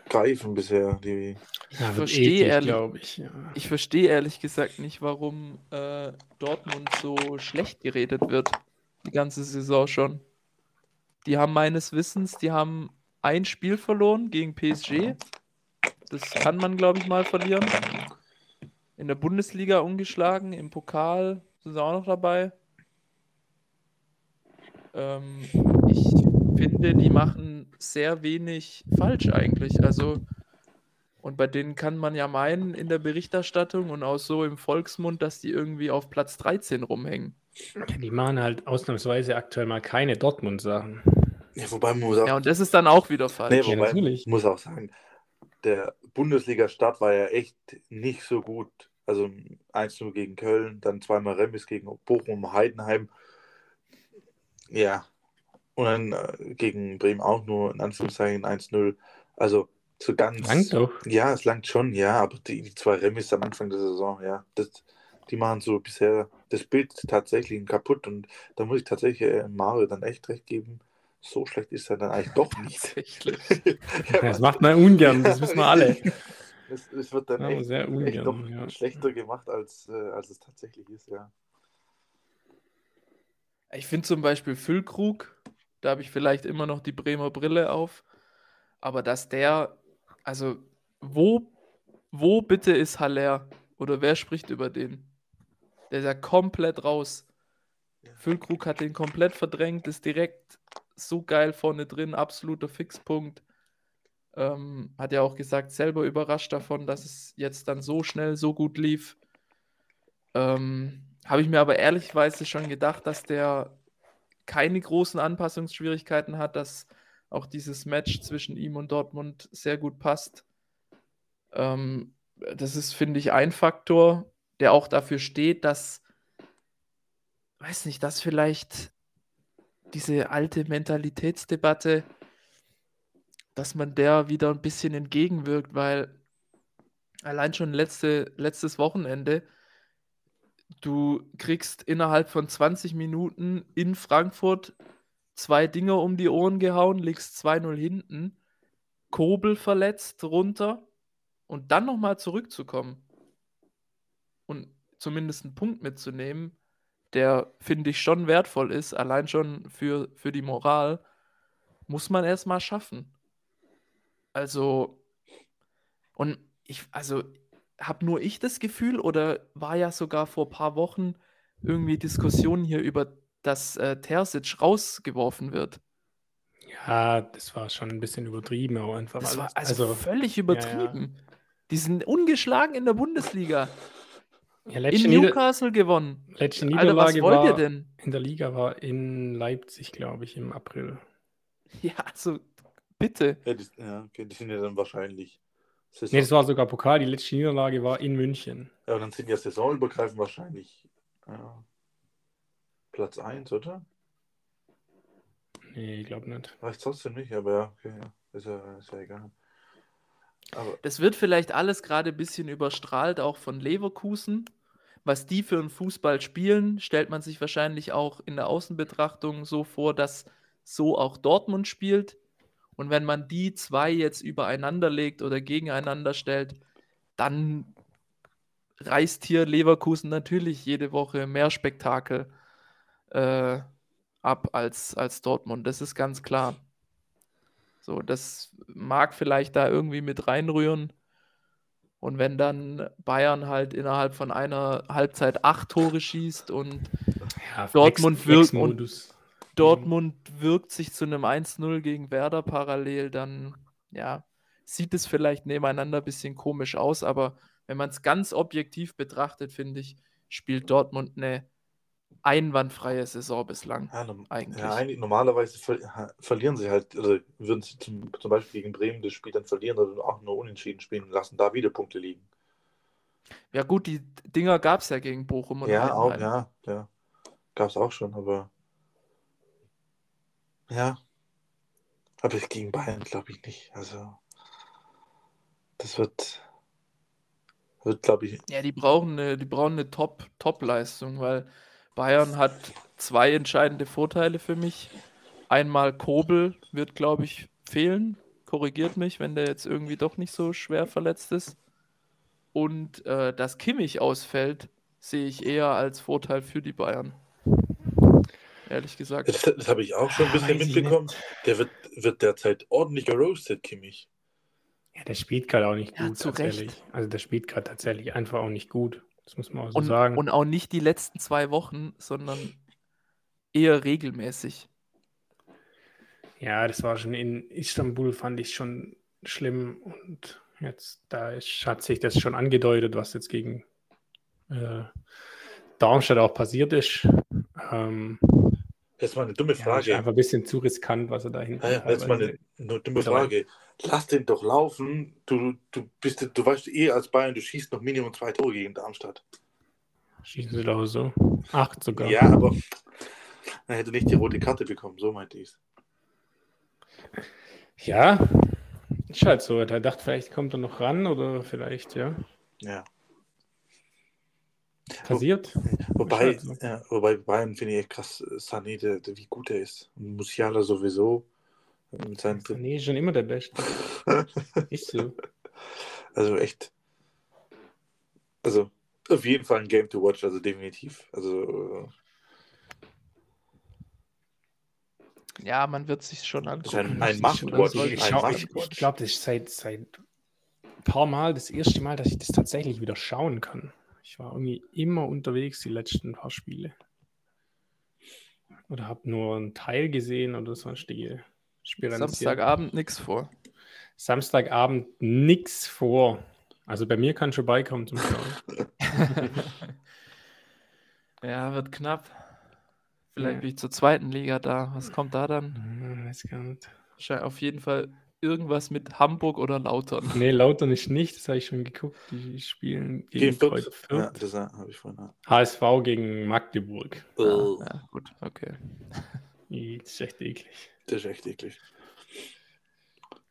greifen bisher. Die, Ja, wird verstehe ehrlich- ich. Ja. Ich verstehe ehrlich gesagt nicht, warum äh, Dortmund so schlecht geredet wird. Die ganze Saison schon. Die haben meines Wissens, die haben ein Spiel verloren gegen PSG. Das kann man, glaube ich, mal verlieren. In der Bundesliga ungeschlagen, im Pokal sind sie auch noch dabei. Ähm, ich finde, die machen sehr wenig falsch eigentlich. Also, und bei denen kann man ja meinen in der Berichterstattung und auch so im Volksmund, dass die irgendwie auf Platz 13 rumhängen. Die machen halt ausnahmsweise aktuell mal keine Dortmund-Sachen. ja, wobei man muss auch, Ja, und das ist dann auch wieder nee, falsch. Ja, wobei, natürlich. muss auch sagen, der Bundesliga-Start war ja echt nicht so gut. Also 1-0 gegen Köln, dann zweimal Remis gegen Bochum, Heidenheim. Ja. Und dann äh, gegen Bremen auch nur in Anführungszeichen 1-0. Also so ganz. Langt doch. Ja, es langt schon, ja, aber die, die zwei Remis am Anfang der Saison, ja, das, die machen so bisher das Bild tatsächlich kaputt und da muss ich tatsächlich äh, Mario dann echt recht geben. So schlecht ist er dann eigentlich doch nicht. Ja, Das macht man ungern, das wissen wir alle. Es, es wird dann Ja, echt, sehr echt ungern, doch ja. schlechter gemacht, als, äh, als es tatsächlich ist, ja. Ich finde zum Beispiel Füllkrug, da habe ich vielleicht immer noch die Bremer Brille auf, aber dass der, also wo, wo bitte ist Haller? Oder wer spricht über den? Der ist ja komplett raus. Füllkrug hat den komplett verdrängt, ist direkt so geil vorne drin, absoluter Fixpunkt. Ähm, hat ja auch gesagt, selber überrascht davon, dass es jetzt dann so schnell, so gut lief. Ähm, Habe ich mir aber ehrlichweise schon gedacht, dass der keine großen Anpassungsschwierigkeiten hat, dass auch dieses Match zwischen ihm und Dortmund sehr gut passt. Ähm, das ist, finde ich, ein Faktor, der auch dafür steht, dass, weiß nicht, dass vielleicht diese alte Mentalitätsdebatte, dass man der wieder ein bisschen entgegenwirkt, weil allein schon letzte, letztes Wochenende, du kriegst innerhalb von 20 Minuten in Frankfurt zwei Dinger um die Ohren gehauen, liegst 2-0 hinten, Kobel verletzt runter und dann nochmal zurückzukommen und zumindest einen Punkt mitzunehmen, der finde ich schon wertvoll ist, allein schon für, für die Moral, muss man erstmal schaffen. Also, und ich, also, habe nur ich das Gefühl oder war ja sogar vor ein paar Wochen irgendwie Diskussionen hier über, dass äh, Terzic rausgeworfen wird. Ja, das war schon ein bisschen übertrieben, auch einfach. Das war alles. also, völlig übertrieben. Die sind ungeschlagen in der Bundesliga. ja, letzte, In Nieder Newcastle gewonnen. letzte Alter, was Niederlage wollt ihr war denn? in der Liga war in Leipzig, glaube ich, im April. Ja, also bitte. Ja, die, ja, okay, die sind ja dann wahrscheinlich. Saison, Nee, das war sogar Pokal. Die letzte Niederlage war in München. ja, und dann sind ja saisonübergreifend wahrscheinlich ja, Platz 1, oder? Nee, ich glaube nicht. Weiß trotzdem nicht, aber ja, okay, ja. Ist ja, ist ja egal. Aber Das wird vielleicht alles gerade ein bisschen überstrahlt, auch von Leverkusen. Was die für einen Fußball spielen, stellt man sich wahrscheinlich auch in der Außenbetrachtung so vor, dass so auch Dortmund spielt. Und wenn man die zwei jetzt übereinander legt oder gegeneinander stellt, dann reißt hier Leverkusen natürlich jede Woche mehr Spektakel äh, ab als, als Dortmund. Das ist ganz klar. So, das mag vielleicht da irgendwie mit reinrühren. Und wenn dann Bayern halt innerhalb von einer Halbzeit acht Tore schießt und Ja, Dortmund wirkt und-. Dortmund wirkt sich zu einem 1-0 gegen Werder parallel, dann ja, sieht es vielleicht nebeneinander ein bisschen komisch aus, aber wenn man es ganz objektiv betrachtet, finde ich, spielt Dortmund eine einwandfreie Saison bislang. ja, eigentlich. ja, eigentlich, normalerweise ver verlieren sie halt, oder würden sie zum, zum Beispiel gegen Bremen das Spiel dann verlieren oder auch nur unentschieden spielen und lassen da wieder Punkte liegen. Ja, gut, die Dinger gab es ja gegen Bochum und Ja, auch, ja, ja. Gab es auch schon, aber ja. Aber gegen Bayern glaube ich nicht. Also das wird, wird glaube ich, Ja, die brauchen eine, eine Top, Top-Leistung, weil Bayern hat zwei entscheidende Vorteile für mich. Einmal Kobel wird, glaube ich, fehlen. Korrigiert mich, wenn der jetzt irgendwie doch nicht so schwer verletzt ist. Und äh, dass Kimmich ausfällt, sehe ich eher als Vorteil für die Bayern. Ehrlich gesagt. das, das habe ich auch schon ein Ah, bisschen weiß mitbekommen. Der wird, wird derzeit ordentlich geroastet, Kimmich. Ja, der spielt gerade auch nicht Ja, gut, zu tatsächlich. Recht. Also der spielt gerade tatsächlich einfach auch nicht gut. Das muss man auch so Und, sagen. und auch nicht die letzten zwei Wochen, sondern eher regelmäßig. Ja, das war schon in Istanbul, fand ich schon schlimm. Und jetzt, da ist, hat sich das schon angedeutet, was jetzt gegen äh, Darmstadt auch passiert ist. Ähm, Jetzt mal eine dumme ja, ist Frage. einfach ein bisschen zu riskant, was er da hinten ja, jetzt mal eine, eine dumme. Frage. Lass den doch laufen. Du, du bist, du weißt eh als Bayern, du schießt noch Minimum zwei Tore gegen Darmstadt. Schießen sie doch so. Acht sogar. Ja, aber er hätte nicht die rote Karte bekommen, so meinte ich es. Ja, ist halt so. Er dachte, vielleicht kommt er noch ran oder vielleicht, ja. Ja. Passiert. Wobei, ja, wobei Bayern finde ich echt krass, Sané, der, der, wie gut er ist. Und Musiala sowieso. Mit seinen, Nee, ist schon immer der Beste. Ist so. also echt. Also auf jeden Fall ein Game to watch, also definitiv. Also Ja, man wird sich schon angucken. ein, ein müssen. Must-Watch. Ich, ein schau- ich, ich glaube, das ist seit, seit ein paar Mal das erste Mal, dass ich das tatsächlich wieder schauen kann. Ich war irgendwie immer unterwegs die letzten paar Spiele. Oder habe nur einen Teil gesehen oder sonstige Spiranzien. Samstagabend nichts vor. Samstagabend nix vor. Also bei mir kann schon beikommen zum Schauen. Ja, wird knapp. Vielleicht Ja. bin ich zur zweiten Liga da. Was kommt da dann? Hm, weiß gar nicht. Auf jeden Fall irgendwas mit Hamburg oder Lautern. Nee, Lautern ist nicht, das habe ich schon geguckt. Die spielen gegen Gegen Fürth. Ja, das habe ich vorhin. HSV gegen Magdeburg. Ja, Oh, ja, gut, okay. Das ist echt eklig. das ist echt eklig.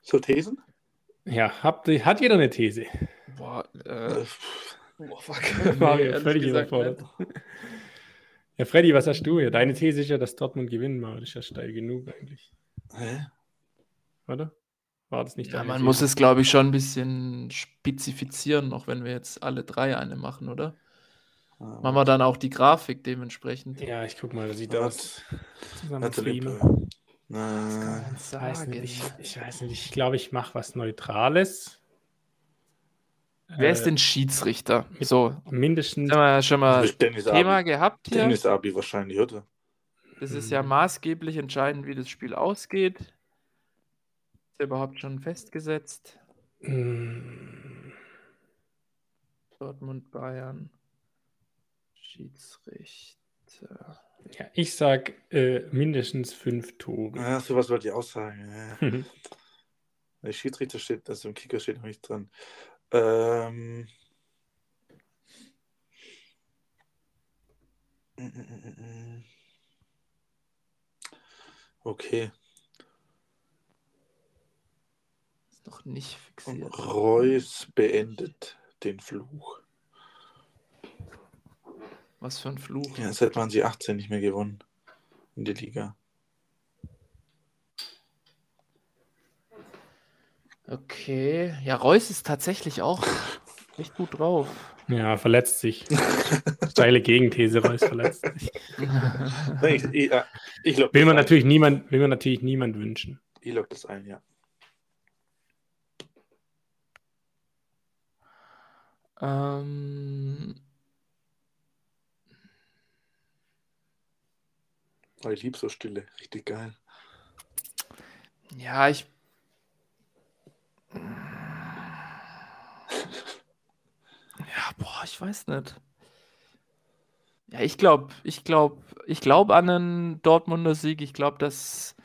So, Thesen? Ja, habt, ihr- hat jeder eine These? Boah, Äh, äh, boah fuck. Mario, ehrlich völlig gesagt überfordert. Ja, Freddy, was hast du hier? Deine These ist ja, dass Dortmund gewinnen mag. Das ist ja steil genug eigentlich, hä? oder? War das nicht Ja, man muss es, glaube ich, schon ein bisschen spezifizieren, auch wenn wir jetzt alle drei eine machen, oder? Machen wir dann auch die Grafik dementsprechend. Ja, ich guck mal, das sieht aus. Zusammen Streamer. Lippe. Ich weiß nicht, ich, weiß nicht, ich glaube, ich mache was Neutrales. Wer ist Äh, denn Schiedsrichter? So, Mindestens. haben wir ja schon mal Thema Abi. gehabt hier. Dennis Abi wahrscheinlich, oder? Das ist ja maßgeblich entscheidend, wie das Spiel ausgeht. Ist ja überhaupt schon festgesetzt. Mm, Dortmund, Bayern. Schiedsrichter. Ja, ich sag äh, mindestens fünf Tore. Ja, sowas wollte ich auch sagen. Ja. Der Schiedsrichter steht, also im Kicker steht noch nicht dran. Ähm. mm, mm, mm. Okay. Ist noch nicht Und fixiert. Reus beendet den Fluch. Was für ein Fluch. Ja, seit waren sie 18 nicht mehr gewonnen in der Liga. Okay. Ja, Reus ist tatsächlich auch echt gut drauf. Ja, verletzt sich. Steile Gegenthese, Reus verletzt sich. Ich, ich, ja, ich Will man natürlich niemand, will man natürlich niemand wünschen. Ich log das ein, ja. Ähm, Oh, ich liebe so Stille. Richtig geil. ja, ich. Ja, boah, ich weiß nicht. Ja, ich glaube, ich glaube, ich glaube an einen Dortmunder Sieg. Ich glaube, dass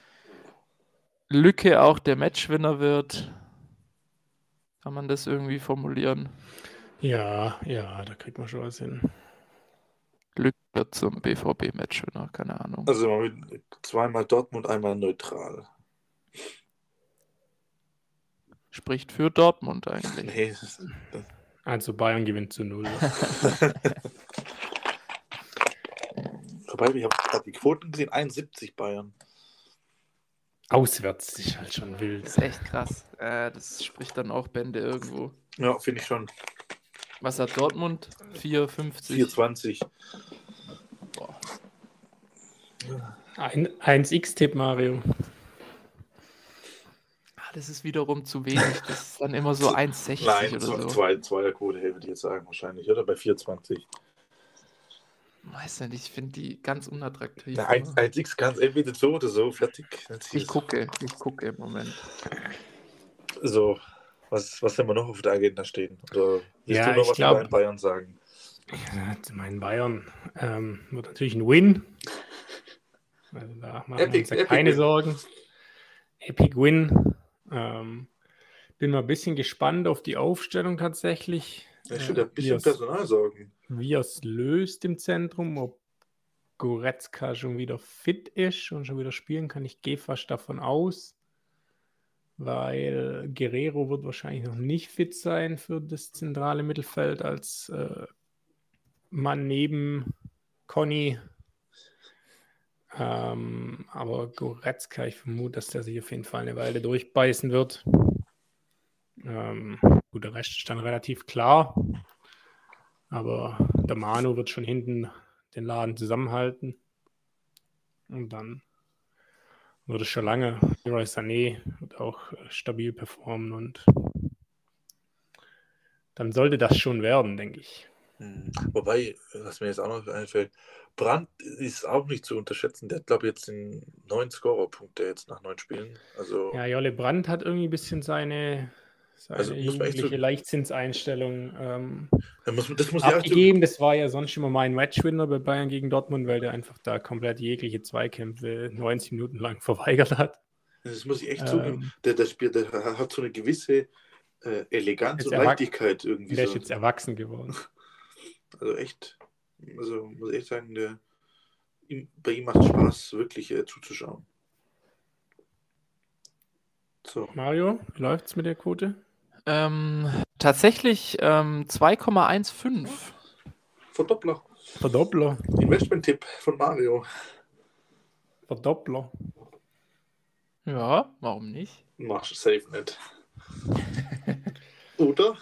Lücke auch der Matchwinner wird. Kann man das irgendwie formulieren? Ja, ja, da kriegt man schon was hin. Glück wird zum BVB-Matchwinner, keine Ahnung. Also mal mit zweimal Dortmund, einmal neutral. Spricht für Dortmund eigentlich. Nee, das das, Also Bayern gewinnt zu null. vorbei, ich habe gerade die Quoten gesehen. 71 Bayern. Auswärts ist halt schon wild. Das ist echt krass. Äh, das spricht dann auch Bände irgendwo. Ja, finde ich schon. Was hat Dortmund? 4,50. 420. Boah. Ein 1x-Tipp, Mario. Ah, das ist wiederum zu wenig. Das ist dann immer so 1,60 Nein, oder so. zwei, Zweierquote, würde ich jetzt sagen, wahrscheinlich. Oder bei 420. Weiß nicht, ich finde die ganz unattraktiv. Na, 1, 1x kannst entweder so oder so, fertig. ich gucke, ich gucke im Moment. So, was, was haben wir noch auf der Agenda stehen? Oder willst Ja, du noch was glaub- über Bayern sagen? Ja, mein Bayern ähm, wird natürlich ein Win. Also da machen wir Epic- uns ja Epic keine Win. Sorgen. Epic Win. Ähm, bin mal ein bisschen gespannt auf die Aufstellung tatsächlich. Ich würde ein wie bisschen es- Personal sorgen. wie er es löst im Zentrum, ob Goretzka schon wieder fit ist und schon wieder spielen kann. Ich gehe fast davon aus, weil Guerrero wird wahrscheinlich noch nicht fit sein für das zentrale Mittelfeld als äh, Mann neben Conny. Ähm, aber Goretzka, ich vermute, dass der sich auf jeden Fall eine Weile durchbeißen wird. Ähm, gut, der Rest ist dann relativ klar. Aber der Manu wird schon hinten den Laden zusammenhalten. Und dann wird es schon lange. Leroy Sané wird auch äh, stabil performen und dann sollte das schon werden, denke ich. Hm. Wobei, was mir jetzt auch noch einfällt, Brandt ist auch nicht zu unterschätzen. Der hat, glaube ich, jetzt den neun Scorerpunkte jetzt nach neun Spielen. Also, Ja, Jolle Brandt hat irgendwie ein bisschen seine, seine Also jugendliche so- Leichtzinseinstellung ähm, muss, das muss ich auch abgegeben. Das war ja sonst immer mein Matchwinner bei Bayern gegen Dortmund, weil der einfach da komplett jegliche Zweikämpfe 90 Minuten lang verweigert hat. Das muss ich echt Ähm. zugeben. Der, der, spielt, der hat so eine gewisse äh, Eleganz und Leichtigkeit irgendwie. Der ist So. jetzt erwachsen geworden. Also echt, also muss ich echt sagen, der, bei ihm macht Spaß, wirklich äh, zuzuschauen. So, Mario, wie läuft's mit der Quote? Ähm, tatsächlich ähm, 2,15. Verdoppler. Verdoppler. Investment-Tipp von Mario. Verdoppler. Ja, warum nicht? Machst du safe nicht. Oder?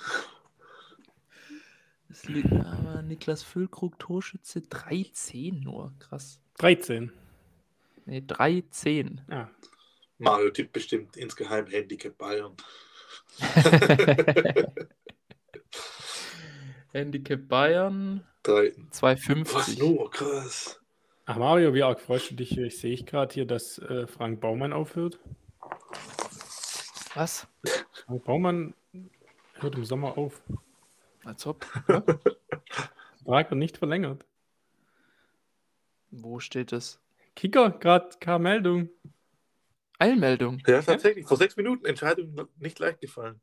Das Bundesliga, Niklas Füllkrug, Torschütze 13 nur. Krass. 13. Nee, 13. Ja. Mario tippt bestimmt insgeheim Handicap Bayern. Handicap Bayern Drei. Was 250. nur? Krass. Ach Mario, wie arg freust du dich? Ich sehe ich gerade hier, dass äh, Frank Baumann aufhört. Was? Frank Baumann hört im Sommer auf. Als ob. Ja? Vertrag wird nicht verlängert. Wo steht es? Kicker, gerade kam Meldung. Eilmeldung. Ja, tatsächlich. Vor sechs Minuten Entscheidung nicht leicht gefallen.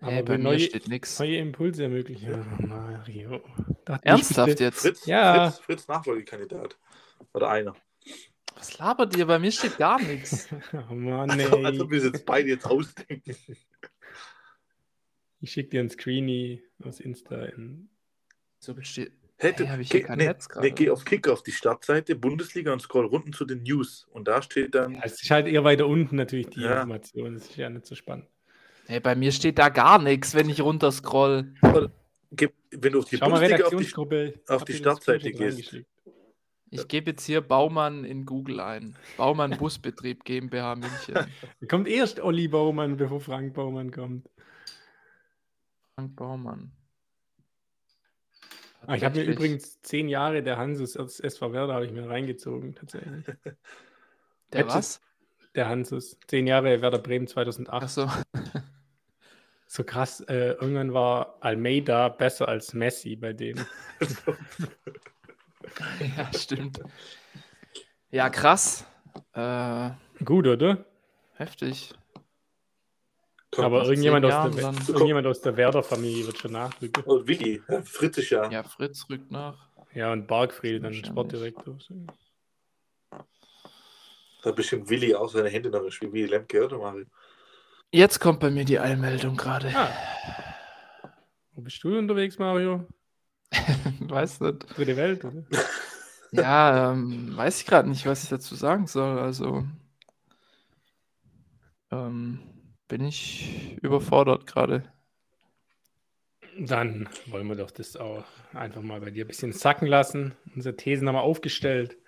Aber Hey, mir neue- steht nichts. Neue Impulse ermöglichen. Ja, Mario. Da hat Ernsthaft jetzt? Fritz, Ja. Fritz, Fritz Nachfolgekandidat. Oder einer. Was labert ihr? Bei mir steht gar nichts. Oh Mann, Also, ey. als ob wir es jetzt beide jetzt ausdenken. Ich schicke dir ein Screenie aus Insta. In... So besteht. Hätte, Hey, ich hier geh, kein nee, Netz gerade? nee, geh auf Kick auf die Startseite, Bundesliga und scroll unten zu den News. Und da steht dann, Es ist halt eher weiter unten natürlich die Ja. Information. Das ist ja nicht so spannend. Hey, bei mir steht da gar nichts, wenn ich runterscroll. gib- wenn du auf die Schau mal, Bundesliga auf die, auf die Startseite gehst. Ich gebe jetzt hier Baumann in Google ein. Baumann Busbetrieb GmbH München. Kommt erst Olli Baumann, bevor Frank Baumann kommt. Frank Baumann. Ah, ich habe mir übrigens zehn Jahre der Hansus aus SV Werder habe ich mir reingezogen, tatsächlich. Der Matches- was? Der Hansus. Zehn Jahre Werder Bremen 2008. Achso. So krass. Äh, irgendwann war Almeida besser als Messi bei denen. ja, stimmt. Ja, krass. Äh, Gut, oder? heftig. Aber irgendjemand aus, der, irgendjemand aus der Werder-Familie wird schon nachrücken. Oh, Willi, ja, Fritz ist ja. Ja, Fritz rückt nach. Ja, und Bargfried, dann. Sportdirektor. Da bestimmt Willi auch seine Hände noch wie Lemke, oder Mario? Jetzt kommt bei mir die Eilmeldung gerade. Ah. Wo bist du unterwegs, Mario? Weiß nicht. Dritte Welt, oder? Ja, ähm, weiß ich gerade nicht, was ich dazu sagen soll. Also ähm, bin ich überfordert gerade. Dann wollen wir doch das auch einfach mal bei dir ein bisschen sacken lassen. Unsere Thesen haben wir aufgestellt.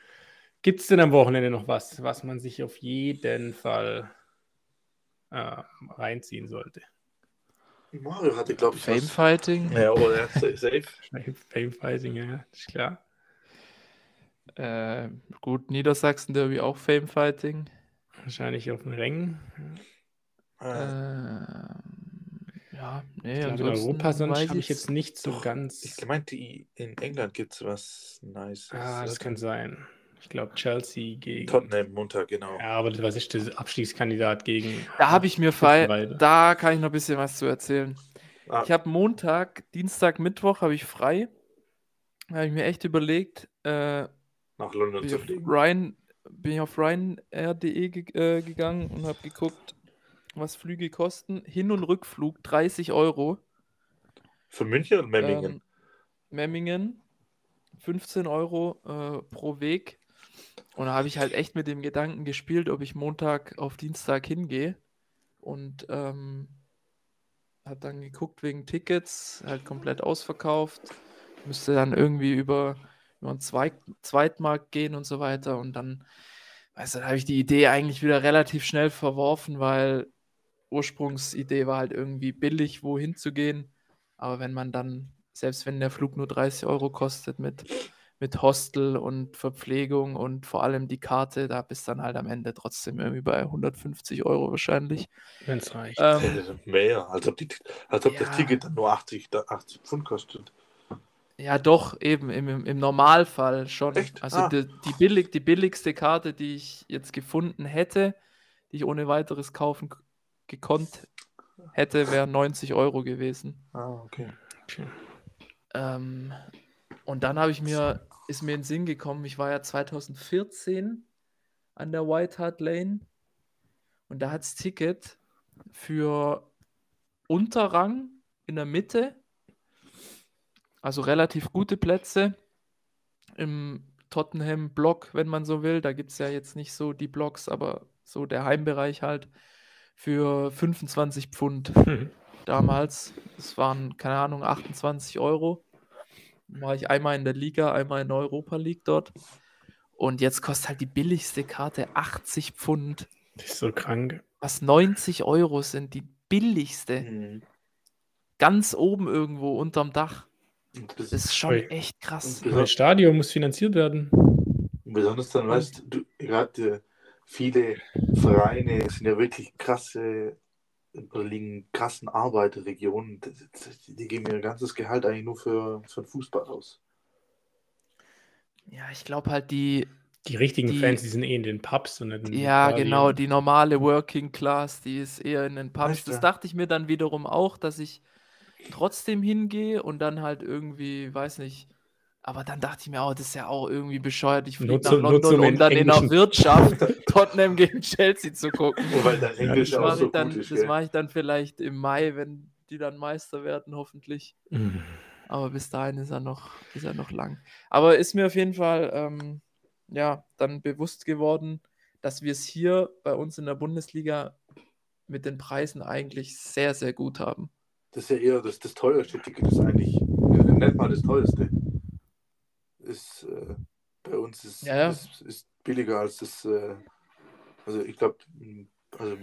Gibt es denn am Wochenende noch was, was man sich auf jeden Fall äh, reinziehen sollte? Mario hatte, glaube ich, Famefighting. Ja, aber der ist safe. Famefighting, ja, ist klar. Äh, gut, Niedersachsen Derby auch Famefighting. Wahrscheinlich auf den Rängen. Äh, Äh, ja, nee, Ich glaube, in Europa sonst habe ich jetzt nicht so Doch, ganz. ich gemeint, die, in England gibt es was Nice. ah, das kann sein. Ich glaube, Chelsea gegen. Tottenham Montag, genau. Ja, aber was ist der Abstiegskandidat gegen. Da habe ich mir frei, weiter. da kann ich noch ein bisschen was zu erzählen. Ah, Ich habe Montag, Dienstag, Mittwoch habe ich frei. Da habe ich mir echt überlegt, äh, nach London bin, ich zu auf fliegen. Ryan, bin ich auf Ryanair.de ge äh, gegangen und habe geguckt, was Flüge kosten. Hin- und Rückflug 30 Euro. Für München und Memmingen. Ähm, Memmingen 15 Euro äh, pro Weg. Und da habe ich halt echt mit dem Gedanken gespielt, ob ich Montag auf Dienstag hingehe. Und ähm, habe dann geguckt wegen Tickets, halt komplett ausverkauft. Müsste dann irgendwie über, über einen Zweit Zweitmarkt gehen und so weiter. Und dann, weißt du, dann habe ich die Idee eigentlich wieder relativ schnell verworfen, weil Ursprungsidee war halt irgendwie billig, wohin zu gehen. Aber wenn man dann, selbst wenn der Flug nur 30 Euro kostet mit, mit Hostel und Verpflegung und vor allem die Karte, da bist dann halt am Ende trotzdem irgendwie bei 150 Euro wahrscheinlich. Wenn es reicht. Ähm, Mehr, als ob, die, als ob Ja. das Ticket dann nur 80, da- 80 Pfund kostet. ja, doch, eben im, im, Normalfall schon. Echt? Also Ah. die, die, billig, die billigste Karte, die ich jetzt gefunden hätte, die ich ohne weiteres kaufen k- gekonnt hätte, wäre 90 Euro gewesen. Ah, okay. Ähm, und dann habe ich mir, ist mir in den Sinn gekommen, ich war ja 2014 an der White Hart Lane und da hat das Ticket für Unterrang in der Mitte, also relativ gute Plätze im Tottenham-Block, wenn man so will. Da gibt es ja jetzt nicht so die Blocks, aber so der Heimbereich halt für 25 Pfund damals. Das waren, keine Ahnung, 28 Euro. war ich einmal in der Liga, einmal in der Europa League dort. Und jetzt kostet halt die billigste Karte 80 Pfund. Das ist so krank. Was 90 Euro sind, die billigste. Mhm. Ganz oben irgendwo unterm Dach. Das ist schon Ui. echt krass. Das Stadion muss finanziert werden. besonders dann, weißt du, gerade viele Vereine sind ja wirklich krasse, oder liegen in krassen Arbeiterregionen. Das- das- Die geben ihr ganzes Gehalt eigentlich nur für, für den Fußball aus. Ja, ich glaube halt die, Die richtigen Die- Fans, die sind eh in den Pubs und nicht in den ja Stadien. genau, die normale Working Class, die ist eher in den Pubs. Weißt Das du? dachte ich mir dann wiederum auch, dass ich trotzdem hingehe und dann halt irgendwie, weiß nicht, aber dann dachte ich mir auch, das ist ja auch irgendwie bescheuert. Ich fliege nach London, um dann in der Wirtschaft Tottenham gegen Chelsea zu gucken. Weil dein Englisch Das auch mache so ich, dann, gut ist. das gell? mach ich dann vielleicht im Mai, wenn die dann Meister werden, hoffentlich. Mhm. Aber bis dahin ist er noch, ist er noch lang. Aber ist mir auf jeden Fall ähm, ja, dann bewusst geworden, dass wir es hier bei uns in der Bundesliga mit den Preisen eigentlich sehr, sehr gut haben. Das ist ja eher das, das teuerste Ticket, ist eigentlich ja, nicht mal das teuerste. Ist, äh, bei uns ist, Ja, ja. ist, ist billiger als das. Äh, also ich glaube, also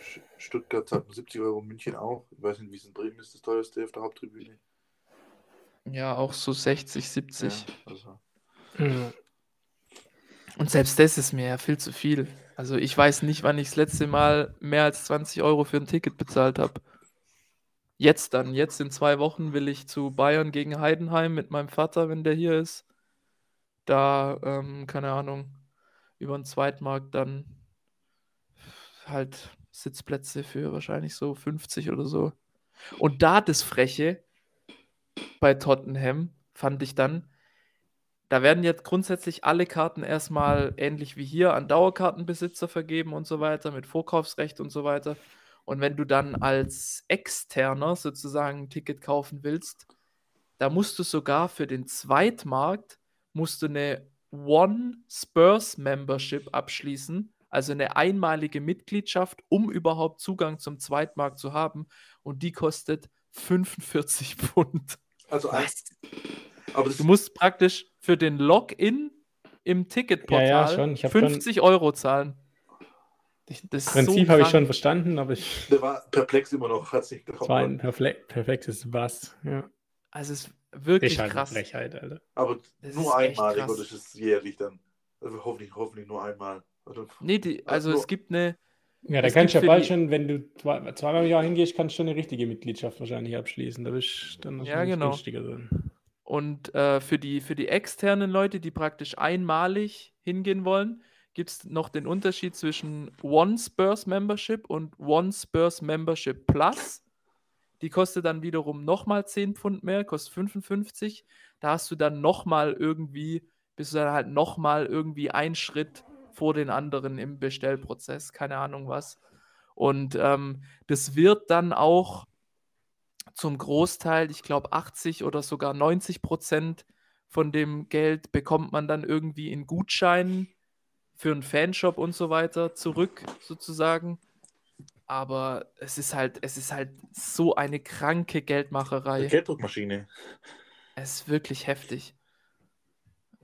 Sch- Stuttgart zahlt man 70 Euro, München auch. Ich weiß nicht, wie es in Bremen ist, das teuerste auf der Haupttribüne. Ja, auch so 60, 70. Ja, also. Mhm. Und selbst das ist mir ja viel zu viel. Also ich weiß nicht, wann ich das letzte Mal mehr als 20 Euro für ein Ticket bezahlt habe. Jetzt dann, jetzt in zwei Wochen will ich zu Bayern gegen Heidenheim mit meinem Vater, wenn der hier ist. Da, ähm, keine Ahnung, über den Zweitmarkt dann halt Sitzplätze für wahrscheinlich so 50 oder so. Und da das Freche bei Tottenham fand ich dann, da werden jetzt grundsätzlich alle Karten erstmal ähnlich wie hier an Dauerkartenbesitzer vergeben und so weiter, mit Vorkaufsrecht und so weiter. Und wenn du dann als Externer sozusagen ein Ticket kaufen willst, da musst du sogar für den Zweitmarkt musst du eine One Spurs Membership abschließen, also eine einmalige Mitgliedschaft, um überhaupt Zugang zum Zweitmarkt zu haben. Und die kostet 45 Pfund. also ein, aber Du musst praktisch für den Login im Ticketportal Ja, ja, schon. Ich hab schon- 50 Euro zahlen. Das Prinzip so habe ich schon verstanden, aber ich. der war perplex immer noch, hat sich Das war ein perfektes Was. Ja. Also es wirklich ist halt krass. Frechheit, Alter. Aber Das nur einmalig oder ist es jährlich dann? Also hoffentlich, hoffentlich nur einmal. Also, Nee, die, also nur- es gibt eine, Ja, da kannst du ja bald die- schon, wenn du zwei, zweimal im Jahr hingehst, kannst du schon eine richtige Mitgliedschaft wahrscheinlich abschließen. Da bist du dann Ja, genau. günstiger drin. Und äh, für, die, für die externen Leute, die praktisch einmalig hingehen wollen, gibt es noch den Unterschied zwischen One Spurs Membership und One Spurs Membership Plus. Die kostet dann wiederum nochmal 10 Pfund mehr, kostet 55. Da hast du dann nochmal irgendwie, bist du dann halt nochmal irgendwie einen Schritt vor den anderen im Bestellprozess, keine Ahnung was. Und ähm, das wird dann auch zum Großteil, ich glaube 80 oder sogar 90 Prozent von dem Geld bekommt man dann irgendwie in Gutscheinen für einen Fanshop und so weiter zurück, sozusagen. Aber es ist halt, es ist halt so eine kranke Geldmacherei. eine Gelddruckmaschine. Es ist wirklich heftig.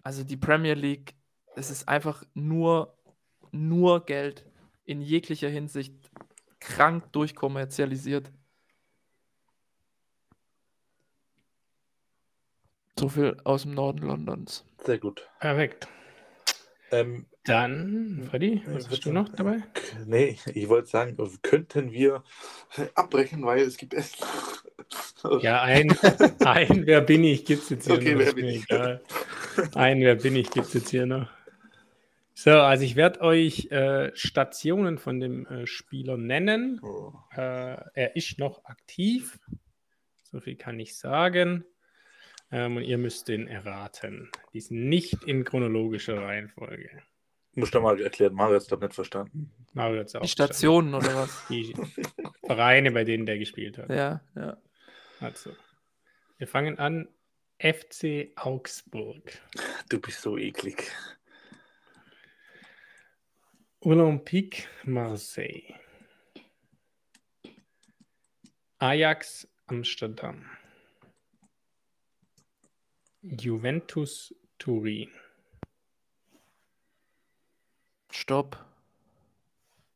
Also die Premier League, es ist einfach nur, nur Geld in jeglicher Hinsicht krank durchkommerzialisiert. So viel aus dem Norden Londons. Sehr gut. Perfekt. Ähm, Dann, Freddy, was hast du noch dabei? Nee, ich wollte sagen, könnten wir abbrechen, weil es gibt Essen. Ja, ein, ein Wer bin ich gibt es jetzt hier Okay, noch. wer bin ich? egal. Ein Wer bin ich gibt es jetzt hier noch. So, also ich werde euch äh, Stationen von dem äh, Spieler nennen. Oh. Äh, er ist noch aktiv. So viel kann ich sagen. Ähm, und ihr müsst den erraten. Die sind nicht in chronologischer Reihenfolge. Muss doch mal erklären, Mario hat es nicht verstanden. Mario hat's auch Die verstanden. Stationen oder was? Die Vereine, bei denen der gespielt hat. Ja, ja. Also, wir fangen an. FC Augsburg. Du bist so eklig. Olympique Marseille. Ajax Amsterdam. Juventus Turin. Stopp.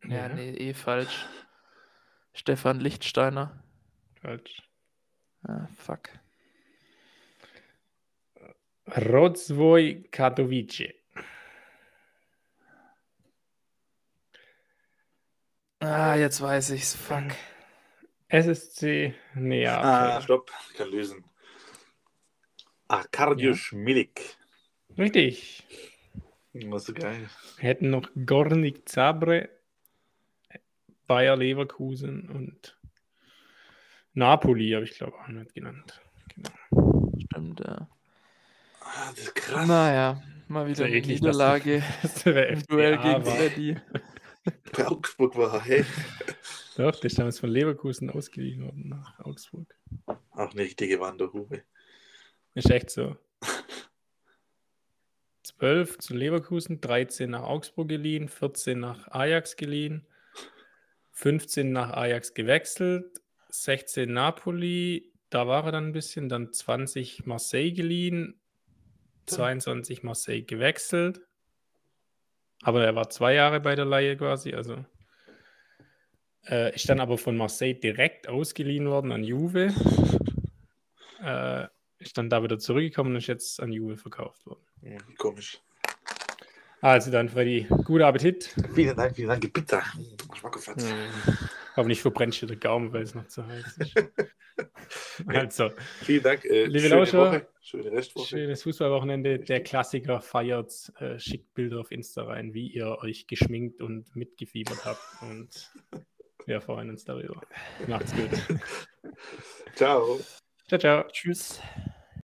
Ja, nee, eh falsch. Stefan Lichtsteiner. Falsch. Ah, fuck. Rozvoj Katowice. Ah, jetzt weiß ich's. Fuck. SSC Neapel. Ah, stopp, ich kann lösen. Arkardiusz Milik. Richtig. Was so geil. Wir hätten noch Gornik Zabre, Bayer Leverkusen und Napoli, habe ich glaube auch nicht genannt. Genau. Stimmt, ja. Ah, das ist krass. Naja, mal wieder eine eklig, Niederlage Das wäre im Duell gegen war. Freddy. Bei Augsburg war, hey. Doch, der ist damals von Leverkusen ausgeliehen worden nach Augsburg. Auch eine richtige Wanderhure. Ist echt so. 12 zu Leverkusen, 13 nach Augsburg geliehen, 14 nach Ajax geliehen, 15 nach Ajax gewechselt, 16 Napoli, da war er dann ein bisschen, dann 20 Marseille geliehen, 22 Marseille gewechselt. Aber er war zwei Jahre bei der Leihe quasi, also äh, ist dann aber von Marseille direkt ausgeliehen worden an Juve. Äh, ist dann da wieder zurückgekommen und ist jetzt an Juve verkauft worden. Hm, komisch. Also dann, Freddy, guten Appetit. Vielen Dank, vielen Dank. Pizza. Schmackofatz. Hoffentlich verbrennst du den Gaumen, weil es noch zu heiß ist. also, Vielen Dank. Äh, Liebe schöne Lauscher, Woche. Schöne Restwoche. schönes Fußballwochenende. Der Klassiker feiert. Äh, schickt Bilder auf Insta rein, wie ihr euch geschminkt und mitgefiebert habt. Und wir freuen uns darüber. Macht's gut. Ciao. Ciao, ciao. Tschüss.